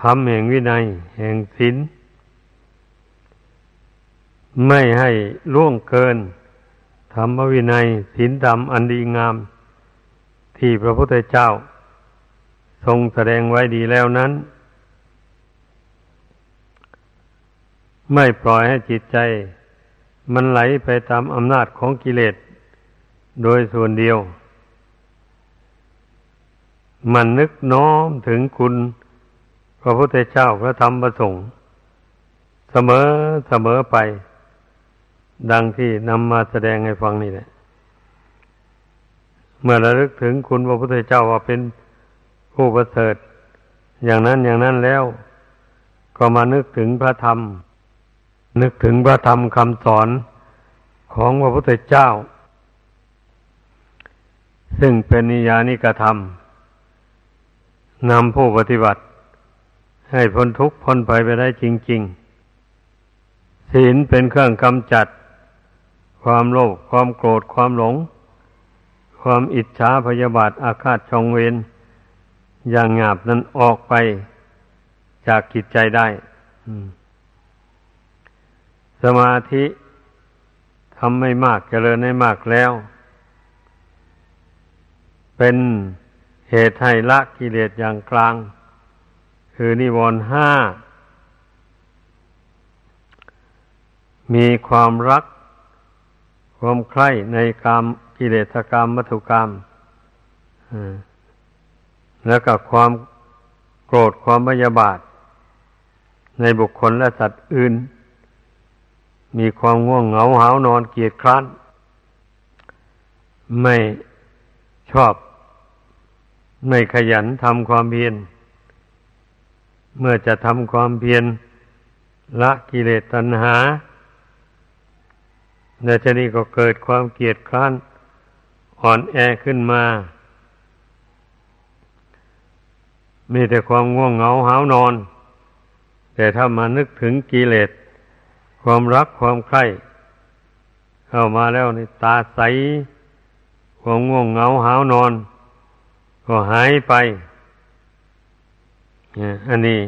ธรรมแห่งวินัย แห่งศีลไม่ให้ล่วงเกินธรรมวินัยศีลธรรมอันดีงาม ที่พระพุทธเจ้า ทรงแสดงไว้ดีแล้วนั้น ไม่ปล่อยให้จิตใจ มันไหลไปตามอำนาจของกิเลสโดยส่วนเดียว มันนึกน้อมถึงคุณพระพุทธเจ้าพระธรรมพระสงฆ์เสมอเสมอไป ดังที่นำมาแสดงให้ฟังนี่แหละ เมื่อระลึกถึงคุณพระพุทธเจ้าว่าเป็นผู้ประเสริฐ อย่างนั้นอย่างนั้นแล้ว ก็มานึกถึงพระธรรม นึกถึงพระธรรมคำสอนของพระพุทธเจ้า ซึ่งเป็นนิยานิกระทำนำผู้ปฏิบัติ ให้พ้นทุกข์พ้นภัยไปได้จริง ๆ ศีลเป็นเครื่องกำจัด ความโลภความโกรธความหลง ความอิจฉาพยาบาทอาฆาตชองเวรอย่างหยาบนั้นออกไปจากกิจใจได้ อืม สมาธิทำไม่มากเจริญไม่มากแล้ว เป็นเหตุให้ละกิเลสอย่างกลาง คือนิวรณ์ห้า มีความรัก ความใคร่ในกรรมกิเลสกรรมวัตถุกรรมแล้วก็ความโกรธความพยาบาท ในบุคคลและสัตว์อื่น มีความง่วงเหงาหานอนเกียดคร้านไม่ชอบ ไม่ขยันทำความเพียรเมื่อจะทำความเพียรละกิเลสตัณหาในชนี้ก็เกิดความเกียดคร้านอ่อนแอขึ้นมา มีแต่ความง่วงเหงาหานอน แต่ถ้ามานึกถึงกิเลส ความรักความใคร่เข้ามาแล้วในตาใส ความง่วงเหงาหานอน ก็หายไปอันนี้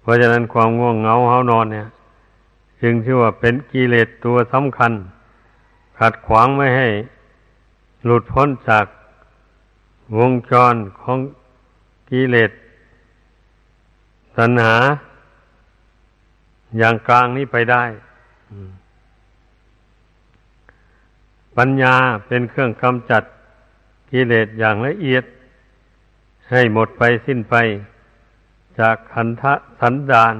เพราะฉะนั้นความง่วงเหงาหานอนเนี่ย จึงชื่อว่าเป็นกิเลสตัวสำคัญ ขัดขวางไม่ให้ หลุดพ้นจากวงจรของกิเลสตัณหา อย่างกลางนี้ไปได้ปัญญาเป็นเครื่องกำจัดกิเลสอย่างละเอียด ให้หมดไปสิ้นไป จากขันธสันดาน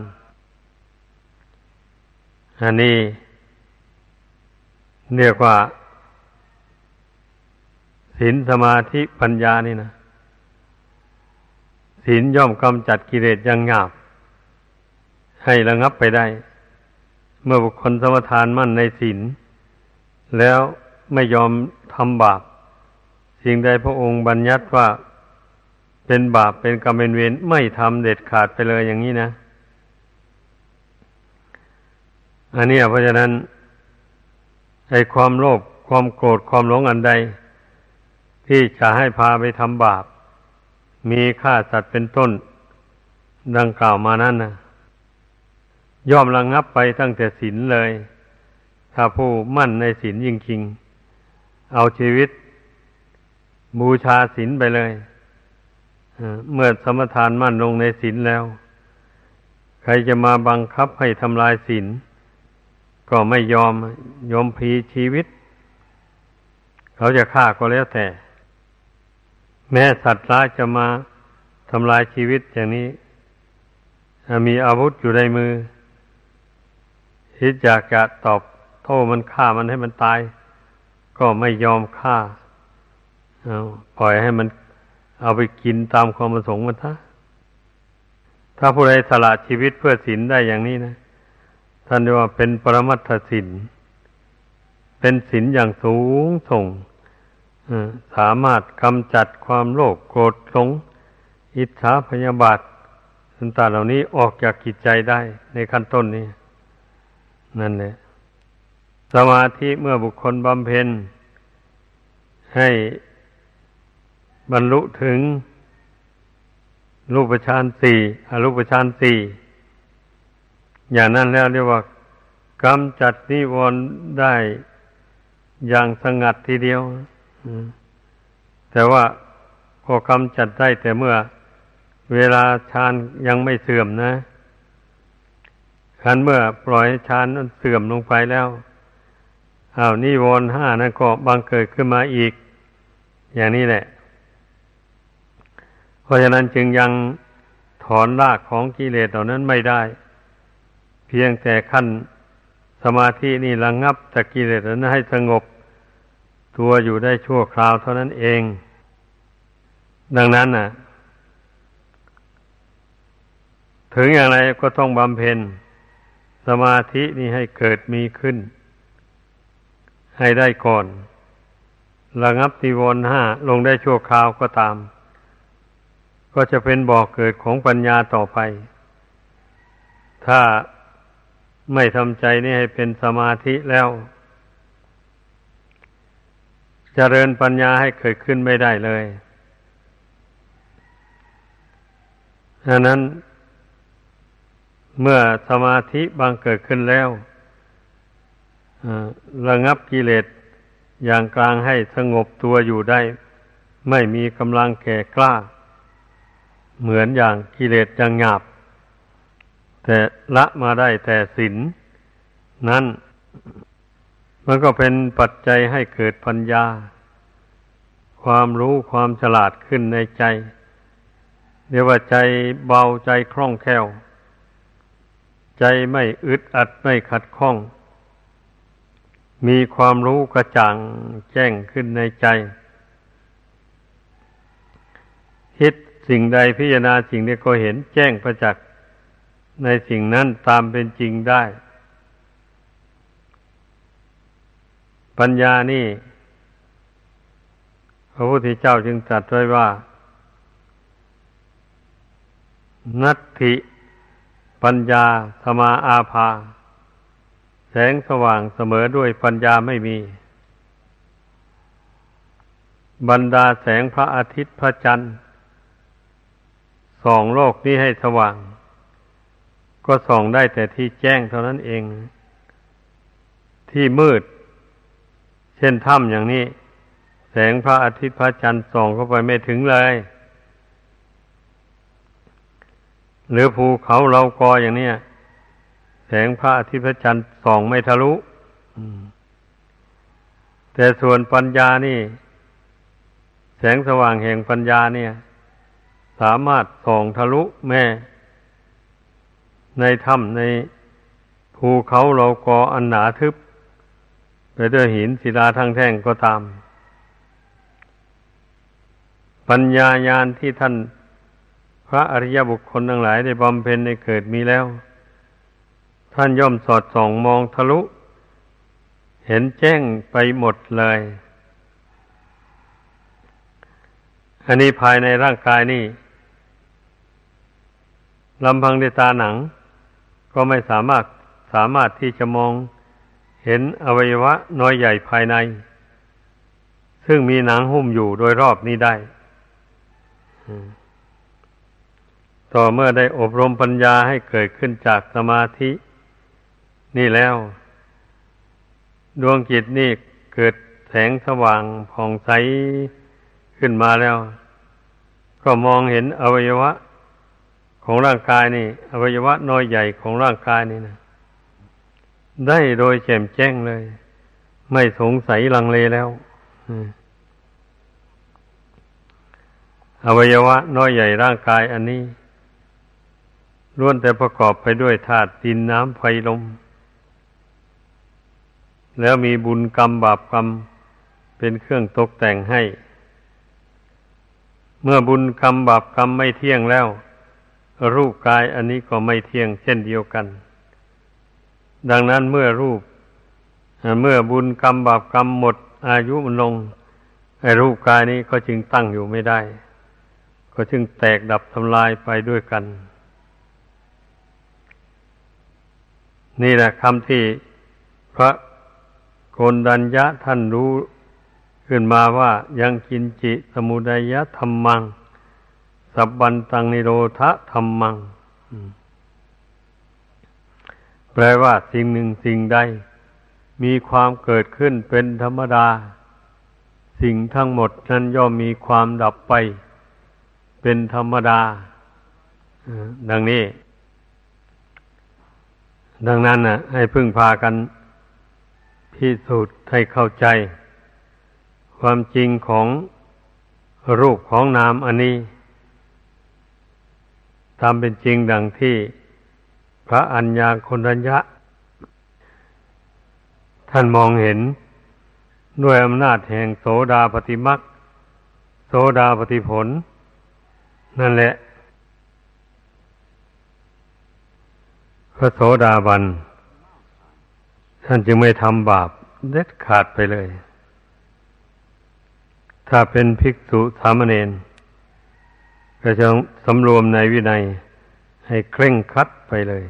อันนี้เรียกว่าศีลสมาธิปัญญานี่นะศีลย่อมกำจัดกิเลสอยังหยาบ ให้ระงับไปได้ เมื่อบุคคลสมทานมั่นในศีลแล้วไม่ยอมทำบาป สิ่งใดพระองค์บัญญัติว่าเป็นบาปเป็นกรรมเป็นเวรไม่ทำเด็ดขาดไปเลยอย่างนี้นะ อันนี้เพราะฉะนั้นไอ้ความโลภความโกรธความหลงอันใด ที่จะให้พาไปทำบาป มีฆ่าสัตว์เป็นต้น ดังกล่าวมานั้นนะ ย่อมระงงับไปตั้งแต่ศีลเลย ถ้าผู้มั่นในศีลจริง เอาชีวิต บูชาศีลไปเลยเมื่อสมทานมั่นลงในศีลแล้ว ใครจะมาบังคับให้ทำลายศีลก็ไม่ยอมยอมพีชีวิต เขาจะฆ่าก็แล้วแต่ แม้สัตว์ร้ายจะมาทำลายชีวิตอย่างนี้ มีอาวุธอยู่ในมือ คิดอยากจะตอบโทษมันฆ่ามันให้มันตาย ก็ไม่ยอมฆ่าเอาปล่อยให้มันเอาไปกินตามความประสงค์มันซะถ้าผู้ใดสละชีวิตเพื่อศีลได้อย่างนี้นะ ท่านเรียกว่าเป็นปรมัตถศีลเป็นศีลอย่างสูงส่งสามารถกำจัดความโลภโกรธหลงอิจฉาพยาบาทต่างๆเหล่านี้ออกจากกิจใจได้ในขั้นต้นนี้ นั่นแหละ สมาธิเมื่อบุคคลบำเพ็ญให้บรรลุถึง รูปฌานสี่อรูปฌานสี่อย่างนั้นแล้วเรียกว่ากำจัดนิวรณ์ได้อย่างสงัดทีเดียว แต่ว่าก็กำจัดได้แต่เมื่อเวลาฌานยังไม่เสื่อมนะ คันเมื่อปล่อยฌานนั้นเสื่อมลงไปแล้วอ้าวนิวรณ์ห้านั้นก็บังเกิดขึ้นมาอีก อย่างนี้แหละ เพราะฉะนั้นจึงยังถอนรากของกิเลสเหล่านั้นไม่ได้ เพียงแต่ขั้นสมาธินี่ระงงับจากกิเลสนั้นให้สงบ ตัวอยู่ได้ชั่วคราวเท่านั้นเอง ดังนั้นน่ะ ถึงอย่างไรก็ต้องบำเพ็ญ สมาธินี่ให้เกิดมีขึ้น ให้ได้ก่อน ระงับติวนห้าลงได้ชั่วคราวก็ตาม ก็จะเป็นบ่อกเกิดของปัญญาต่อไป ถ้าไม่ทำใจนี่ให้เป็นสมาธิแล้วจเจริญปัญญาให้เกิดขึ้นไม่ได้เลยดังนั้น เมื่อสมาธิบางเกิดขึ้นแล้วระงับกิเลสอย่างกลางให้สงบตัวอยู่ได้ ไม่มีกำลังแก่กล้า เหมือนอย่างกิเลสยังหยาบ แต่ละมาได้แต่ศีลนั้นมันก็เป็นปัจจัยให้เกิดปัญญา ความรู้ความฉลาดขึ้นในใจ เรียกว่าใจเบาใจคล่องแคล่ว ใจไม่อึดอัดไม่ขัดข้อง มีความรู้กระจ่างแจ้งขึ้นในใจคิดสิ่งใดพิจารณาสิ่งใดก็เห็นแจ้งประจักษ์ในสิ่งนั้นตามเป็นจริงได้ ปัญญานี่ พระพุทธเจ้าจึงตรัสไว้ว่า นัตถิ ปัญญาสมาอาภา แสงสว่างเสมอด้วยปัญญาไม่มี บรรดาแสงพระอาทิตย์พระจันทร์ส่องโลกนี้ให้สว่าง ก็ส่องได้แต่ที่แจ้งเท่านั้นเอง ที่มืด เช่นถ้ำอย่างนี้ แสงพระอาทิตย์พระจันทร์ส่องเข้าไปไม่ถึงเลย หรือภูเขาเรากออย่างนี้แสงพระอาทิตย์พระจันทร์ส่องไม่ทะลุแต่ส่วนปัญญานี่ แสงสว่างแห่งปัญญาเนี่ย สามารถส่องทะลุแม่ ในถ้ำในภูเขาเรากออันหนาทึบ ไปด้วยหินศิลาทั้งแท่งก็ตาม ปัญญาญาณที่ท่าน พระอริยบุคคลทั้งหลายได้บำเพ็ญในเกิดมีแล้ว ท่านย่อมสอดส่องมองทะลุ เห็นแจ้งไปหมดเลย อันนี้ภายในร่างกายนี่ลำพังด้วยตาหนัง ก็ไม่สามารถสามารถที่จะมองเห็นอวัยวะน้อยใหญ่ภายใน ซึ่งมีหนังหุ้มอยู่โดยรอบนี้ได้ ต่อเมื่อได้อบรมปัญญาให้เกิดขึ้นจากสมาธิ นี่แล้ว ดวงจิตนี่เกิดแสงสว่างผ่องใสขึ้นมาแล้ว ก็มองเห็นอวัยวะของร่างกายนี่ อวัยวะน้อยใหญ่ของร่างกายนี่นะได้โดยแจ่มแจ้งเลย ไม่สงสัยลังเลแล้วอวัยวะน้อยใหญ่ร่างกายอันนี้ ล้วนแต่ประกอบไปด้วยธาตุดินน้ำไฟลม แล้วมีบุญกรรมบาปกรรมเป็นเครื่องตกแต่งให้ เมื่อบุญกรรมบาปกรรมไม่เที่ยงแล้ว รูปกายอันนี้ก็ไม่เที่ยงเช่นเดียวกัน ดังนั้นเมื่อรูป เมื่อบุญกรรมบาปกรรมหมดอายุมันลงไอ้รูปกายนี้ก็จึงตั้งอยู่ไม่ได้ ก็จึงแตกดับทำลายไปด้วยกัน นี่แหละคำที่พระโกนดัญญะท่านรู้ขึ้นมาว่ายังกินจิสมุดยะธรรมัง สับบันตังนิโรธธรรมัง แปลว่าสิ่งหนึ่งสิ่งใด มีความเกิดขึ้นเป็นธรรมดา สิ่งทั้งหมดนั้นย่อมมีความดับไป เป็นธรรมดา ดังนี้ ดังนั้นนะให้พึ่งพากันพิสูจน์ให้เข้าใจ ความจริงของรูปของนามอันนี้ตามเป็นจริงดังที่พระอัญญาคนรัญญะ ท่านมองเห็นด้วยอำนาจแห่งโสดาปฏิมักโสดาปฏิผล นั่นแหละ พระโสดาบัน ท่านจึงไม่ทำบาปเด็ดขาดไปเลย ถ้าเป็นภิกษุสามเณรก็จะสำรวมในวินัยให้เคร่งคัดไปเลย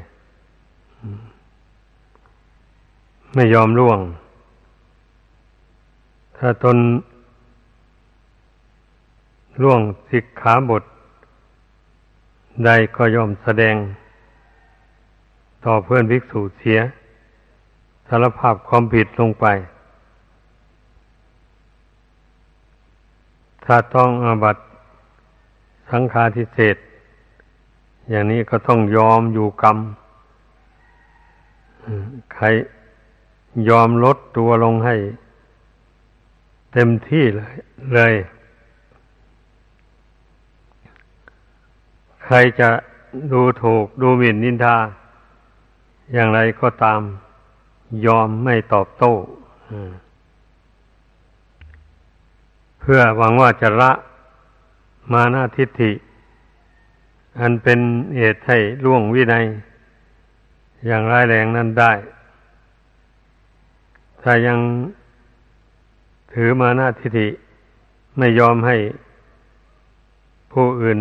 ไม่ยอมล่วง ถ้าตนล่วงสิกขาบทใดก็ยอมแสดง ต่อเพื่อนภิกษุเสียสารภาพความผิดลงไป ถ้าต้องอาบัตสังฆาทิเศษ อย่างนี้ก็ต้องยอมอยู่กรรม ใครยอมลดตัวลงให้ เต็มที่เลยเลย ใครจะดูถูกดูหมิ่นนินทา อย่างไรก็ตามยอมไม่ตอบโต้เพื่อหวังว่าจะละมานาทิฏฐิ อันเป็นเหตุให้ล่วงวินัย อย่างร้ายแรงนั้นได้ ถ้ายังถือมานาทิฏฐิ ไม่ยอมให้ผู้อื่น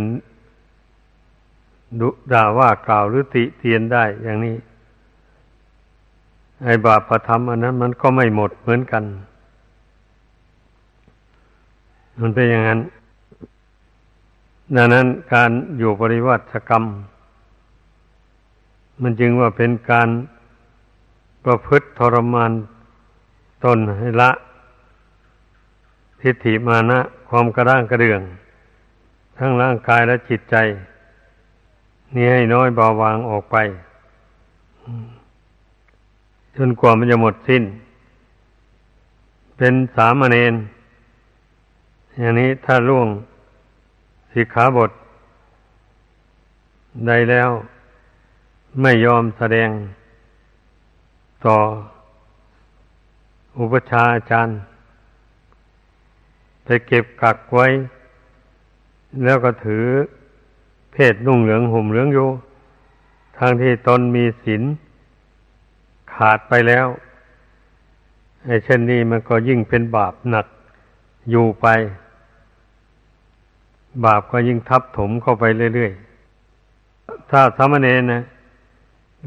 ดุด่าว่ากล่าวหรือติเตียนได้อย่างนี้ ไอ้บาปประทำอันนั้นมันก็ไม่หมดเหมือนกัน มันเป็นอย่างนั้น ดังนั้นการอยู่ปริวัติกรรม มันจึงว่าเป็นการประพฤติทรมานตนให้ละ ทิฏฐิมานะความกระด้างกระเดือง ทั้งร่างกายและจิตใจ นี่ให้น้อยเบาบางออกไป จนกว่ามันจะหมดสิ้น เป็นสามเณรอย่างนี้ถ้าล่วงสิกขาบทใดแล้วไม่ยอมแสดงต่ออุปชาอาจารย์ ไปเก็บกักไว้ แล้วก็ถือเพศนุ่งเหลืองห่มเหลืองอยู่ทางที่ตนมีศีล ขาดไปแล้วไอ้เช่นนี้มันก็ยิ่งเป็นบาปหนักอยู่ไป บาปก็ยิ่งทับถมเข้าไปเรื่อยๆ ถ้าสามเณรนะ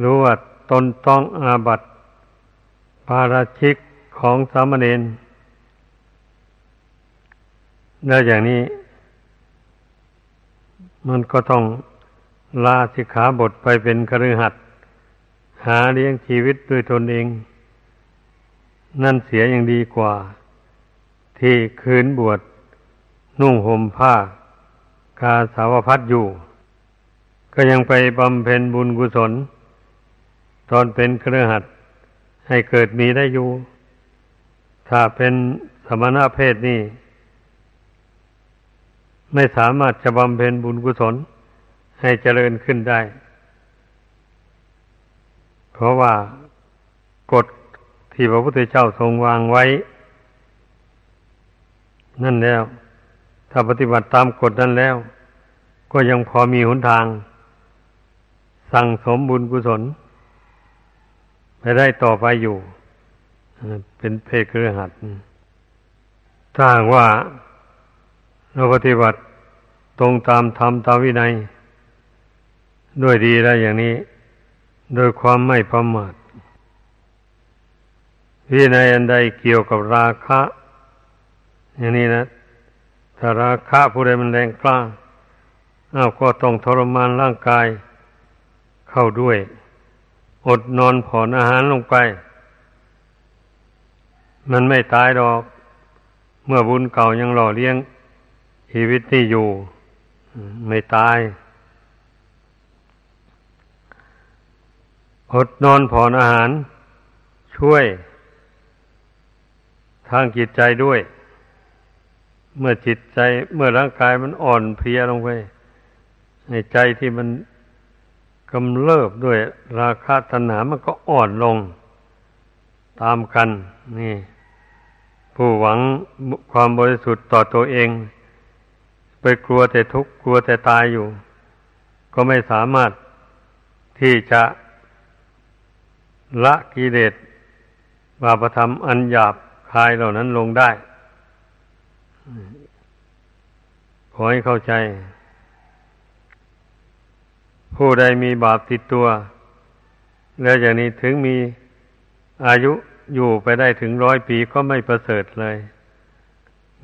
รู้ว่าตนต้องอาบัติปาราชิกของสามเณรแล้วอย่างนี้ มันก็ต้องลาสิกขาบทไปเป็นคฤหัสถ์ หาเลี้ยงชีวิตด้วยตนเอง นั่นเสียอย่างดีกว่า ที่คืนบวชนุ่งห่มผ้ากาสาวพัดอยู่ ก็ยังไปบำเพ็ญบุญกุศล ตอนเป็นเครือหัดให้เกิดมีได้อยู่ ถ้าเป็นสมณะเพศนี่ ไม่สามารถจะบำเพ็ญบุญกุศลให้เจริญขึ้นได้ เพราะว่ากฎที่พระพุทธเจ้าทรงวางไว้ นั่นแล้ว ถ้าปฏิบัติตามกฎนั้นแล้ว ก็ยังพอมีหนทาง สั่งสมบุญกุศลไปได้ต่อไปอยู่เป็นเพศเครือหัดถ้าว่าเราปฏิบัติตรงตามธรรมตามวินัย ด้วยดีแล้วอย่างนี้ โดยความไม่ประมาทวินัยอันใดเกี่ยวกับราคะ อย่างนี้นะ ถ้าราคะผู้ใดมันแรงกล้าอ้าวก็ต้องทรมานร่างกาย เข้าด้วย อดนอนผ่อนอาหารลงไป มันไม่ตายดอก เมื่อบุญเก่ายังหล่อเลี้ยงชีวิตที่อยู่ ไม่ตาย อดนอนผ่อนอาหาร ช่วย ทางจิตใจด้วย เมื่อจิตใจ เมื่อร่างกายมันอ่อนเพลียลงไปในใจที่มันกำเริบด้วยราคาตัณหามันก็อ่อนลง ตามกัน นี่ ผู้หวังความบริสุทธิ์ต่อตัวเอง ไปกลัวแต่ทุกข์กลัวแต่ตายอยู่ ก็ไม่สามารถที่จะ ละกิเลสบาปธรรมอันหยาบคายเหล่านั้นลงได้ ขอให้เข้าใจ ผู้ใดมีบาปติดตัว แล้วอย่างนี้ถึงมีอายุอยู่ไปได้ถึงร้อยปีก็ไม่ประเสริฐเลย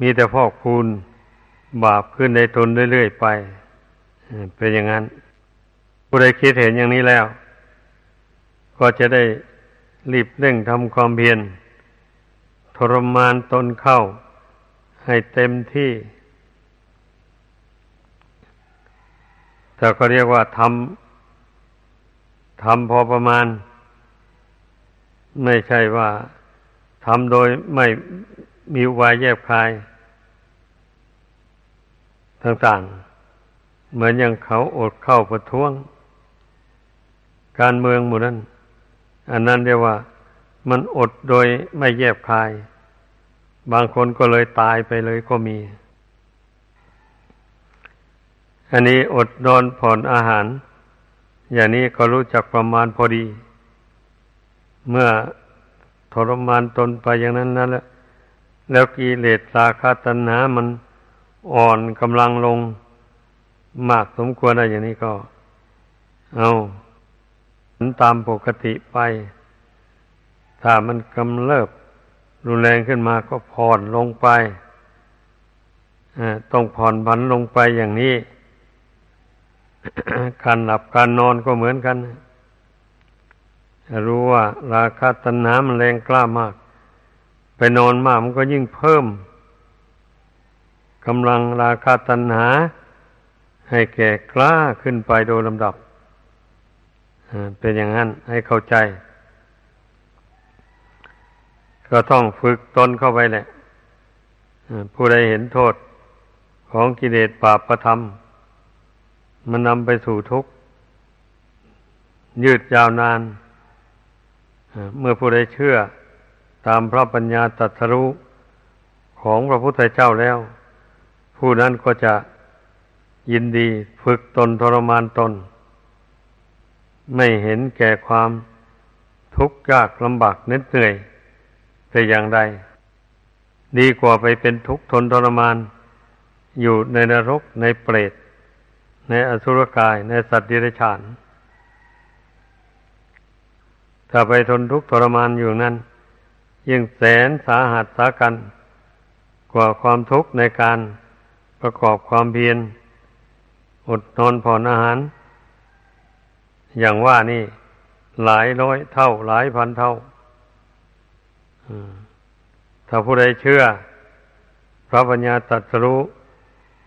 มีแต่พอกคูณบาปขึ้นในตนเรื่อยๆไป เป็นอย่างนั้น ผู้ใดคิดเห็นอย่างนี้แล้ว ก็จะได้รีบเร่งทำความเพียรทรมานตนเข้า ให้เต็มที่แต่ก็เรียกว่าทำทำพอประมาณ ไม่ใช่ว่าทำโดยไม่มีวายแยบคายต่างๆ เหมือนอย่างเขาอดเข้าประท้วง การเมืองหมู่นั้น อันนั้นเรียกว่า มันอดโดยไม่แยบคาย บางคนก็เลยตายไปเลยก็มี อันนี้อดนอนผ่อนอาหาร อย่างนี้ก็รู้จักประมาณพอดี เมื่อทรมานตนไปอย่างนั้นนั่นแล้วแล้วกิเลสราคะตัณหามันอ่อนกำลังลง มากสมควรอะไรอย่างนี้ก็ เอา ตามปกติไป ถ้ามันกำเริบรุนแรงขึ้นมาก็ผ่อนลงไปต้องผ่อนผันลงไปอย่างนี้ การหลับการนอนก็เหมือนกัน รู้ว่าราคาตัณหามันแรงกล้ามาก ไปนอนมากมันก็ยิ่งเพิ่มกำลังราคาตัณหา ให้แก่กล้าขึ้นไปโดยลำดับ เป็นอย่างนั้นให้เข้าใจ ก็ต้องฝึกตนเข้าไปแหละผู้ใดเห็นโทษของกิเลสบาปประธรรม มันนำไปสู่ทุกข์ ยืดยาวนาน เมื่อผู้ใดเชื่อตามพระปัญญาตรัสรู้ของพระพุทธเจ้าแล้ว ผู้นั้นก็จะยินดีฝึกตนทรมานตน ไม่เห็นแก่ความทุกข์ยากลำบากเหน็ดเหนื่อยแต่อย่างใด ดีกว่าไปเป็นทุกข์ทนทรมาน อยู่ในนรกในเปรต ในอสุรกายในสัตว์ดิเรกชันถ้าไปทนทุกข์ทรมานอยู่นั้น ยิ่งแสนสาหัสสากัน กว่าความทุกข์ในการประกอบความเพียรอดนอนผ่อนอาหาร อย่างว่านี่หลายร้อยเท่า หลายพันเท่าถ้าผู้ใดเชื่อ พระปัญญาตรัสรู้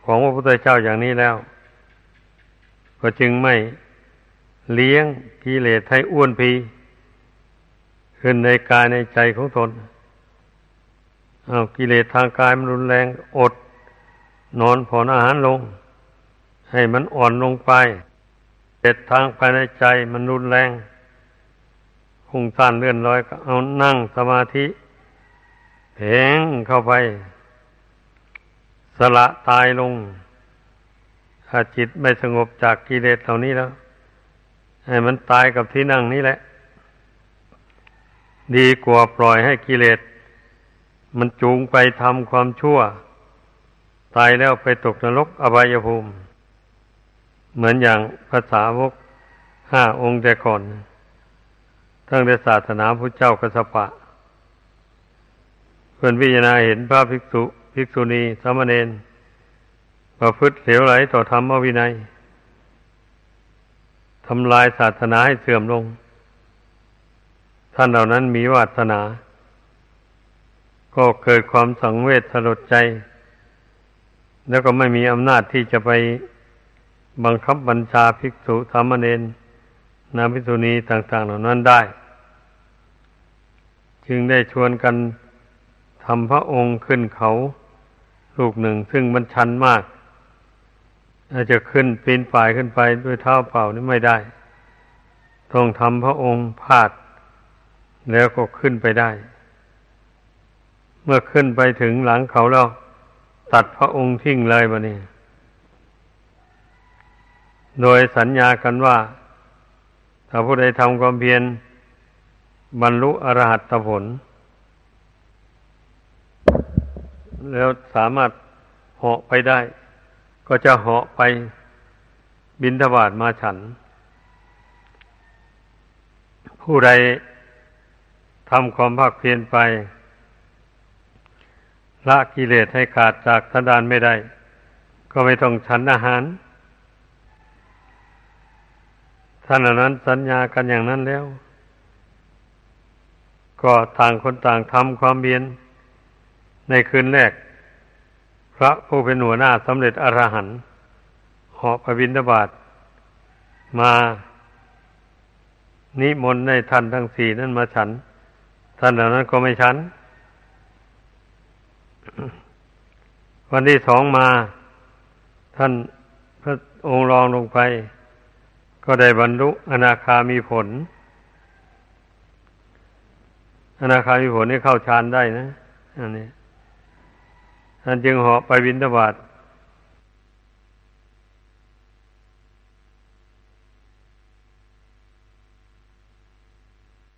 ของพระพุทธเจ้าอย่างนี้แล้ว ก็จึงไม่เลี้ยงกิเลสให้อ้วนพีขึ้นในกายในใจของตนเอากิเลสทางกายมันรุนแรงอด นอนผ่อนอาหารลง ให้มันอ่อนลงไป เด็ดทางภายในใจมันรุนแรงคุงซ่านเลื่อนลอยก็เอานั่งสมาธิเพ่งเข้าไป สละตายลง ถ้าจิตไม่สงบจากกิเลสเหล่านี้แล้ว ให้มันตายกับที่นั่งนี้แหละ ดีกว่าปล่อยให้กิเลส มันจูงไปทำความชั่ว ตายแล้วไปตกนรกอบายภูมิ เหมือนอย่างภาษาวกห้าองค์แต่ก่อนทั้งในศาสนาพระเจ้ากสปะเพื่อนพิจารณาเห็นพระภิกษุ ภิกษุณีสามเณรประพฤติเหลวไหลต่อธรรมวินัยทำลายศาสนาให้เสื่อมลง ท่านเหล่านั้นมีวาสนา ก็เกิดความสังเวชสลดใจ แล้วก็ไม่มีอำนาจที่จะไป บังคับบัญชาภิกษุสามเณรนาภิกษุณีต่าง ๆ เหล่านั้นได้ จึงได้ชวนกันทำพระองค์ขึ้นเขาลูกหนึ่ง ซึ่งมันชันมาก อาจจะขึ้นปีนป่ายขึ้นไปด้วยเท้าเปล่านี่ไม่ได้ ต้องทำพระองค์พาด แล้วก็ขึ้นไปได้ เมื่อขึ้นไปถึงหลังเขาแล้ว ตัดพระองค์ทิ้งเลยบะนี่ โดยสัญญากันว่า ถ้าผู้ใดทำความเพียรบรรลุอรหัตผล แล้วสามารถเหาะไปได้ ก็จะเหาะไปบินทบาทมาฉัน ผู้ใดทำความภาคเพียรไป ละกิเลสให้ขาดจากสันดานไม่ได้ ก็ไม่ต้องฉันอาหาร ท่านนั้นสัญญากันอย่างนั้นแล้ว ก็ต่างคนต่างทำความเบียนในคืนแรก พระผู้เป็นหัวหน้าสำเร็จอรหันต์หอบพระบิณฑบาตมานิมนต์ในท่านทั้งสี่นั้นมาฉัน ท่านเหล่านั้นก็ไม่ชั้นวันที่สองมา ท่านพระองค์รองลงไป ก็ได้บรรลุอนาคามีผล อนาคามีผลนี่เข้าฌานได้นะ อันนี้ท่านจึงเหาะไปวินทบาท